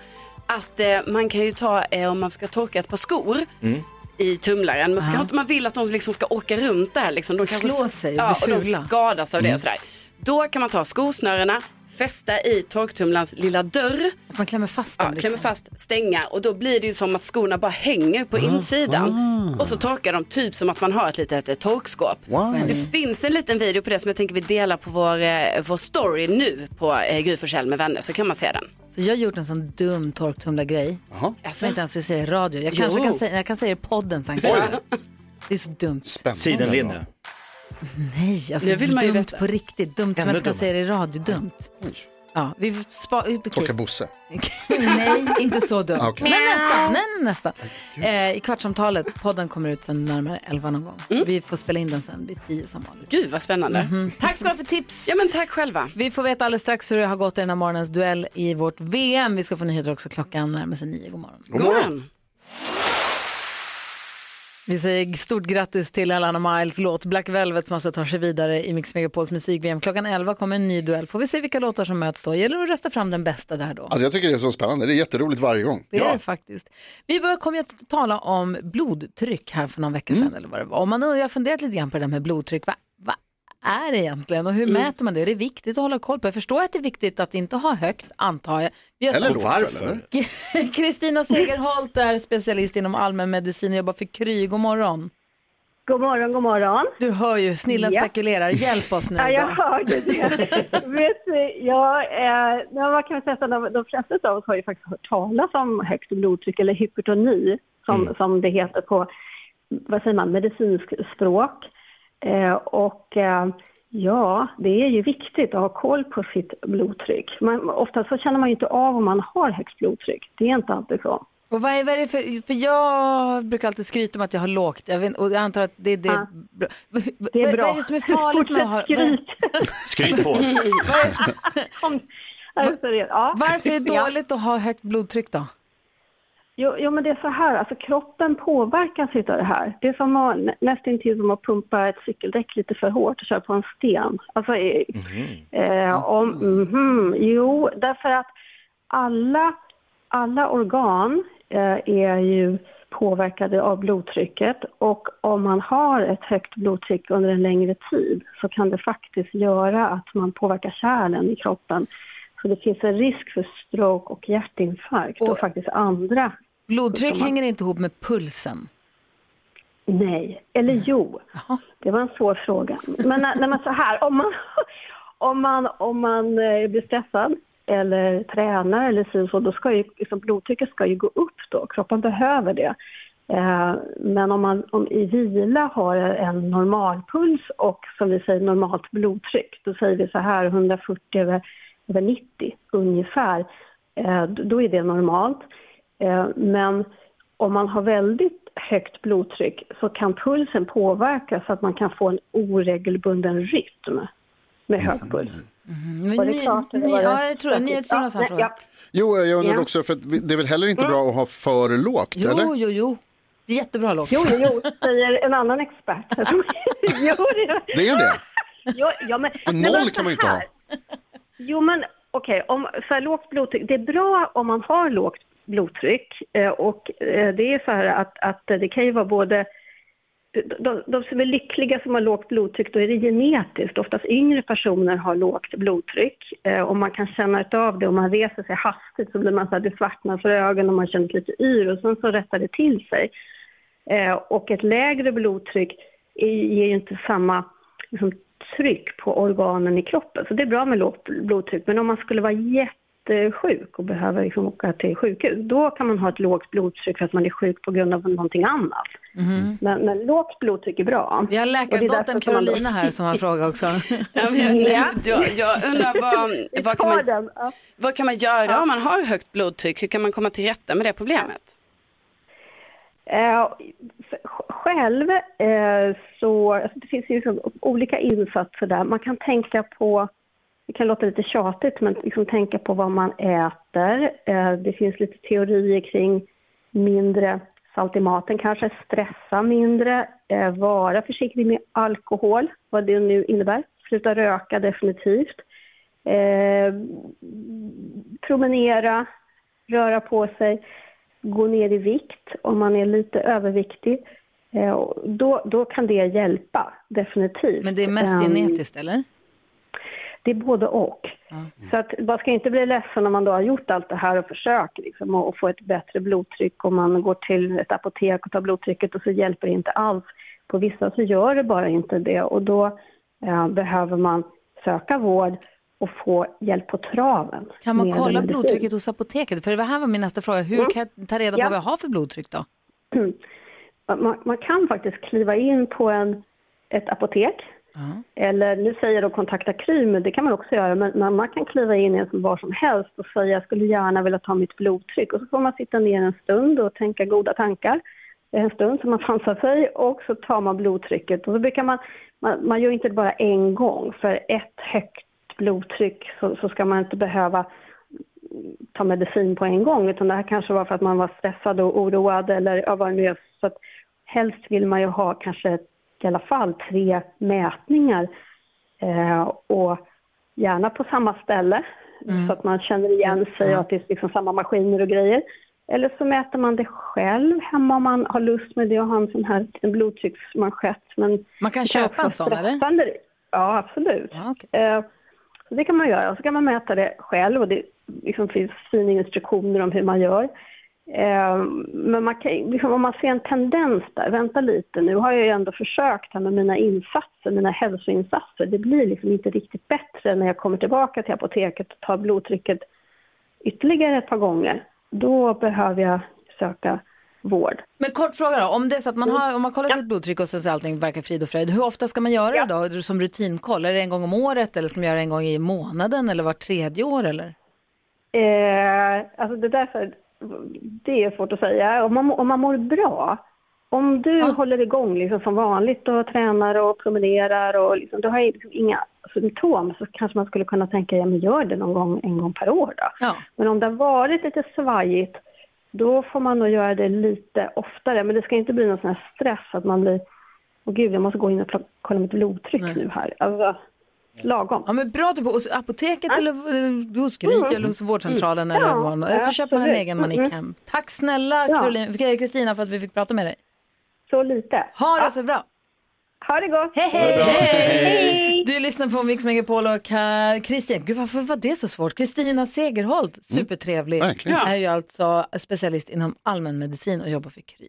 Att eh, man kan ju ta, eh, om man ska torka ett par skor Mm. i tumlaren, Ja. kanske inte man vill att de liksom ska åka runt där. Liksom. De kanske Slå sig och ja, och de skadas av det Mm. och sådär. Då kan man ta skosnörena, fästa i torktumlarens lilla dörr. Att man klämmer fast Ja, dem. klämmer Liksom. fast, stänga och då blir det ju som att skorna bara hänger på insidan. Och så torkar de typ som att man har ett litet eh, torkskåp. Wow. Det finns en liten video på det som jag tänker vi delar på vår, eh, vår story nu på eh, Gry med vänner så kan man se den. Så jag har gjort en sån dum torktumlargrej. Alltså, jag inte ens vill säga i radio. Jag kanske Jo. kan säga, jag kan säga det i podden sen. Det är så dumt. Spännande. Sidenlinne. Nej, alltså Det vill man ju dumt veta. på riktigt. Dumt som Ännu jag inte kan dummare. säga det i radio. Dumt. Oj. Ja, vi spa, okej. Torka Bosse. Nej, inte så dumt. Ah, okej. Men nästan. Nej, nästan. Eh, I kvartsamtalet, podden kommer ut sen närmare 11 någon gång. Mm. Vi får spela in den sen vid 10 som vanligt. Gud vad spännande. Mhm. Tack ska du ha för tips. Ja men tack själva. Vi får veta alldeles strax hur det har gått i den här morgonens duell i vårt VM. Vi ska få nyheter också klockan närmar sig nio. God morgon. God morgon. Vi säger stort grattis till Alana Miles låt Black Velvet som alltså tar sig vidare i Mix Megapols musik-VM. Klockan 11 kommer en ny duell. Får vi se vilka låtar som möts då. Gäller det att rösta fram den bästa där då. Alltså jag tycker det är så spännande, det är jätteroligt varje gång. Det är det faktiskt. Vi börjar- kom ju att tala om blodtryck här för någon vecka sedan. Eller vad det var. Och man, jag har funderat lite grann på det där med blodtryck. Vad är egentligen och hur mäter man det? Är det viktigt att hålla koll på? Jag förstår att det är viktigt att inte ha högt, antar jag. Vi har Eller Varför? <laughs> Kristina Segerholt är specialist inom allmänmedicin och jobbar för Kry. God morgon. God morgon, god morgon. Du hör ju, snillen Ja. spekulerar. Hjälp oss nu <laughs> Ja, jag då. hörde det. <laughs> Vet du, jag, eh, vad kan man säga, de, de flesta av oss har ju faktiskt hört talas om högt blodtryck eller hypertoni som, som det heter på vad säger man, medicinskt språk. Eh, och eh, ja, det är ju viktigt att ha koll på sitt blodtryck. Man, ofta så känner man ju inte av om man har högt blodtryck. Det är inte alltid så. Och vad är, vad är det för, för jag brukar alltid skryta om att jag har lågt, jag vet, och jag antar att det, det, Ja. bra. Det är bra. vad är det som är farligt med att ha... Fortsätt Skryt på. <laughs> Varför är det dåligt att ha högt blodtryck då? Jo, jo, men det är så här, alltså kroppen påverkas av det här. Det är som att, nä- nästintill som att pumpa ett cykeldäck lite för hårt och köra på en sten. Alltså, eh, eh, om, mhm, jo, därför att alla, alla organ eh, är ju påverkade av blodtrycket och om man har ett högt blodtryck under en längre tid så kan det faktiskt göra att man påverkar kärlen i kroppen. Så det finns en risk för stroke och hjärtinfarkt och, faktiskt andra. Blodtryck sjukdomar. hänger inte ihop med pulsen. Nej, eller jo. Det var en svår fråga. Men, när- när man så här, om man, om man, om man eh, blir stressad eller tränar eller så, så då ska ju liksom, blodtrycket ska ju gå upp då. Kroppen behöver det. Eh, men om man om i vila har en normalpuls och som vi säger normalt blodtryck, då säger vi så här 140 över, över 90 ungefär, eh, då är det normalt. Eh, men om man har väldigt högt blodtryck så kan pulsen påverkas så att man kan få en oregelbunden rytm med hög puls. Men Var det ny- klart, ja, jag tror? NyhetsJonas har en Ja, fråga. ja. Jo, jag undrar Ja. också, för det är väl heller inte bra att ha för lågt, Jo, eller? jo, jo. Det är jättebra lågt. Jo, jo, jo, säger en annan expert. <laughs> jo, det, Det är det? jo, ja, men, men noll kan man ju inte ha. Jo, men okej, om så här, lågt blodtryck. Det är bra om man har lågt blodtryck. Eh, och eh, det är så här att, att det kan ju vara både de, de som är lyckliga som har lågt blodtryck, då är det genetiskt. Oftast yngre personer har lågt blodtryck eh, och man kan känna av det. Om man reser sig hastigt så blir man så här, det svartnar för ögonen och man känner sig lite yr och sen så rättar det till sig. Och ett lägre blodtryck ger ju inte samma liksom, tryck på organen i kroppen. Så det är bra med lågt blodtryck. Men om man skulle vara jättesjuk och behöver liksom åka till sjukhus, då kan man ha ett lågt blodtryck för att man är sjuk på grund av någonting annat. Men, men lågt blodtryck är bra. Vi har läkardottern som man här som har en fråga också. <laughs> Ja, men jag, Ja. jag, jag undrar vad, vad, kan man, ja. vad kan man göra om man har högt blodtryck? Hur kan man komma till rätta med det problemet? Eh, själv eh, så, alltså det finns ju liksom olika insatser där. Man kan tänka på, det kan låta lite tjatigt, men liksom tänka på vad man äter. Eh, det finns lite teorier kring mindre salt i maten kanske, stressa mindre, eh, vara försiktig med alkohol, vad det nu innebär. Sluta röka definitivt. Eh, promenera, röra på sig gå ner i vikt om man är lite överviktig. Då, då kan det hjälpa, definitivt. Men det är mest Ehm, genetiskt, eller? Det är både och. Så att man ska inte bli ledsen om man då har gjort allt det här och försöker liksom, och och få ett bättre blodtryck om man går till ett apotek och tar blodtrycket och så hjälper det inte alls. På vissa så gör det bara inte det och då eh, behöver man söka vård och få hjälp på traven. Kan man kolla blodtrycket hos apoteket? För det här var min nästa fråga. Hur Mm. kan jag ta reda på Ja. vad jag har för blodtryck då? man, man kan faktiskt kliva in på en, ett apotek. Eller nu säger jag då kontakta Kry, men det kan man också göra. Men man kan kliva in i en som var som helst och säga jag skulle gärna vilja ta mitt blodtryck. Och så får man sitta ner en stund och tänka goda tankar. Eh, en stund så man sansar sig och så tar man blodtrycket. Och så brukar man, man, man gör inte det bara en gång. För ett högt blodtryck så, så ska man inte behöva ta medicin på en gång utan det här kanske var för att man var stressad och oroad eller ja, vad det nu är. Så att helst vill man ju ha kanske i alla fall tre mätningar eh, och gärna på samma ställe så att man känner igen sig och att det är liksom samma maskiner och grejer. Eller så mäter man det själv hemma om man har lust med det och har en sån här liten blodtrycksmanschett. Men Man kan köpa en sån, eller? Ja, absolut. Eh, så det kan man göra. Och så kan man mäta det själv och det liksom finns fina instruktioner om hur man gör. Eh, men man kan, liksom, om man ser en tendens där, vänta lite, nu har jag ju ändå försökt här med mina insatser, mina hälsoinsatser. Det blir liksom inte riktigt bättre när jag kommer tillbaka till apoteket och tar blodtrycket ytterligare ett par gånger. Då behöver jag söka vård. Men kort fråga då, om det så att man har, om man kollar sitt blodtryck och sen så allting verkar frid och fröjd, hur ofta ska man göra det då som rutinkoll? Är det en gång om året eller ska man göra det en gång i månaden eller vart tredje år eller? Eh, alltså det, där, det är svårt att säga. Om man, om man mår bra, om du håller igång liksom som vanligt och tränar och promenerar och liksom, du har liksom inga symptom så kanske man skulle kunna tänka, ja men gör det någon gång en gång per år då. Men om det har varit lite svajigt, då får man nog göra det lite oftare. Men det ska inte bli någon sån här stress att man blir, åh gud jag måste gå in och kolla mitt blodtryck nu här. Alltså, lagom. Ja men bra du på hos apoteket eller eh, hos Gry Mm. eller hos vårdcentralen Mm. eller Ja, man, eller så köper man en egen manik Mm. hem. Tack snälla Ja. Kristina för att vi fick prata med dig. Så lite. Ha det Ja. så bra. Ha det gott. Hej, hej! Du lyssnar på Mix Megapol och Ka- Kristina, gud varför var det så svårt? Kristina Segerholt, supertrevlig, verkligen. är ju alltså specialist inom allmänmedicin och jobbar för Kry.